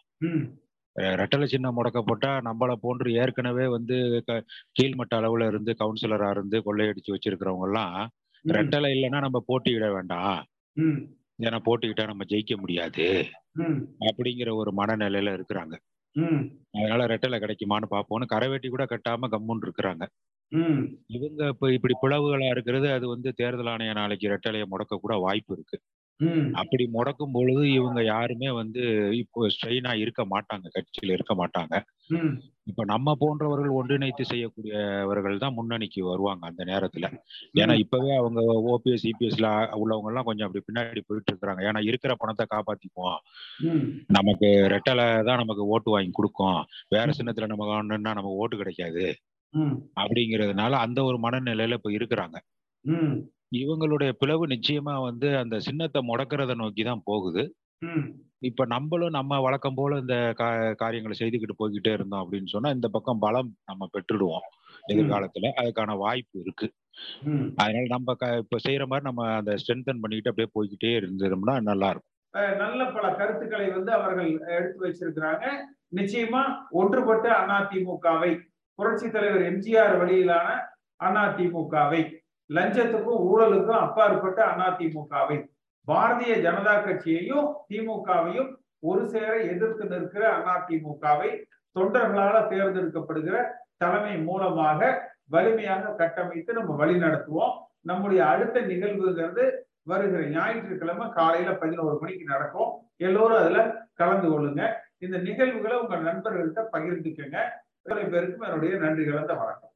ரெட்டலை சின்ன முடக்கப்பட்டா நம்மளை போன்று ஏற்கனவே வந்து க- கீழ்மட்ட அளவுல இருந்து கவுன்சிலரா இருந்து கொள்ளையடிச்சு வச்சிருக்கிறவங்க எல்லாம் ரெட்டலை இல்லைன்னா நம்ம போட்டியிட வேண்டாம். ஏன்னா போட்டிக்கிட்டா நம்ம ஜெயிக்க முடியாது. அப்படிங்கிற ஒரு மனநிலையில இருக்கிறாங்க. அதனால ரெட்டலை கிடைக்குமான்னு பார்ப்போம்னு கரைவேட்டி கூட கட்டாம கம்முன்னு இருக்கிறாங்க. இவங்க இப்ப இப்படி பிளவுகளா இருக்கிறது அது வந்து தேர்தல் ஆணையம் நாளைக்கு ரெட்டலையை முடக்க கூட வாய்ப்பு இருக்கு. அப்படி முடக்கும் பொழுது இவங்க யாருமே வந்து இப்போ ஸ்ட்ரெயினா இருக்க மாட்டாங்க கட்சியில இருக்க மாட்டாங்க. இப்ப நம்ம போன்றவர்கள் ஒன்றிணைத்து செய்யக்கூடியவர்கள் தான் முன்னணிக்கு வருவாங்க அந்த நேரத்துல. ஏன்னா இப்பவே அவங்க ஓபிஎஸ் இபிஎஸ்ல உள்ளவங்க எல்லாம் கொஞ்சம் அப்படி பின்னாடி போயிட்டு இருக்கிறாங்க ஏன்னா இருக்கிற பணத்தை காப்பாத்திக்குவோம் நமக்கு ரெட்டலை தான் நமக்கு ஓட்டு வாங்கி கொடுக்கும். வேற சின்னத்துல நம்ம காணணும்னா நமக்கு ஓட்டு கிடைக்காது. அப்படிங்கிறதுனால அந்த ஒரு மனநிலையில இப்ப இருக்கிறாங்க. இவங்களுடைய பிளவு நிச்சயமா வந்து அந்த சின்னத்தை முடக்கிறத நோக்கி தான் போகுது இப்ப நம்மளும் நம்ம வழக்கம் போல இந்த காரியங்களை செய்துக்கிட்டு போய்கிட்டே இருந்தோம் அப்படின்னு சொன்னா இந்த பக்கம் பலம் நம்ம பெற்றுடுவோம் எதிர்காலத்துல. அதுக்கான வாய்ப்பு இருக்கு. அதனால நம்ம க- இப்ப செய்யற மாதிரி நம்ம அந்த ஸ்ட்ரென்தன் பண்ணிக்கிட்டு அப்படியே போய்கிட்டே இருந்தோம்னா நல்லா இருக்கும் நல்ல பல கருத்துக்களை வந்து அவர்கள் எடுத்து வச்சிருக்கிறாங்க. நிச்சயமா ஒன்றுபட்ட அதிமுகவை புரட்சி தலைவர் எம்ஜிஆர் வழியிலான அதிமுகவை லஞ்சத்துக்கும் ஊழலுக்கும் அப்பாற்பட்ட அதிமுகவை பாரதிய ஜனதா கட்சியையும் திமுகவையும் ஒரு சேர எதிர்த்து நிற்கிற அதிமுகவை தொண்டர்களால தேர்ந்தெடுக்கப்படுகிற தலைமை மூலமாக வலிமையாக கட்டமைத்து நம்ம வழி நடத்துவோம். நம்முடைய அடுத்த நிகழ்வுங்கிறது வருகிற ஞாயிற்றுக்கிழமை காலையில பதினோரு மணிக்கு நடக்கும். எல்லோரும் அதுல கலந்து கொள்ளுங்க. இந்த நிகழ்வுகளை உங்க நண்பர்கள்ட்ட பகிர்ந்துக்கங்க. இத்தனை பேருக்கும் என்னுடைய நன்றி கலந்த வணக்கம்.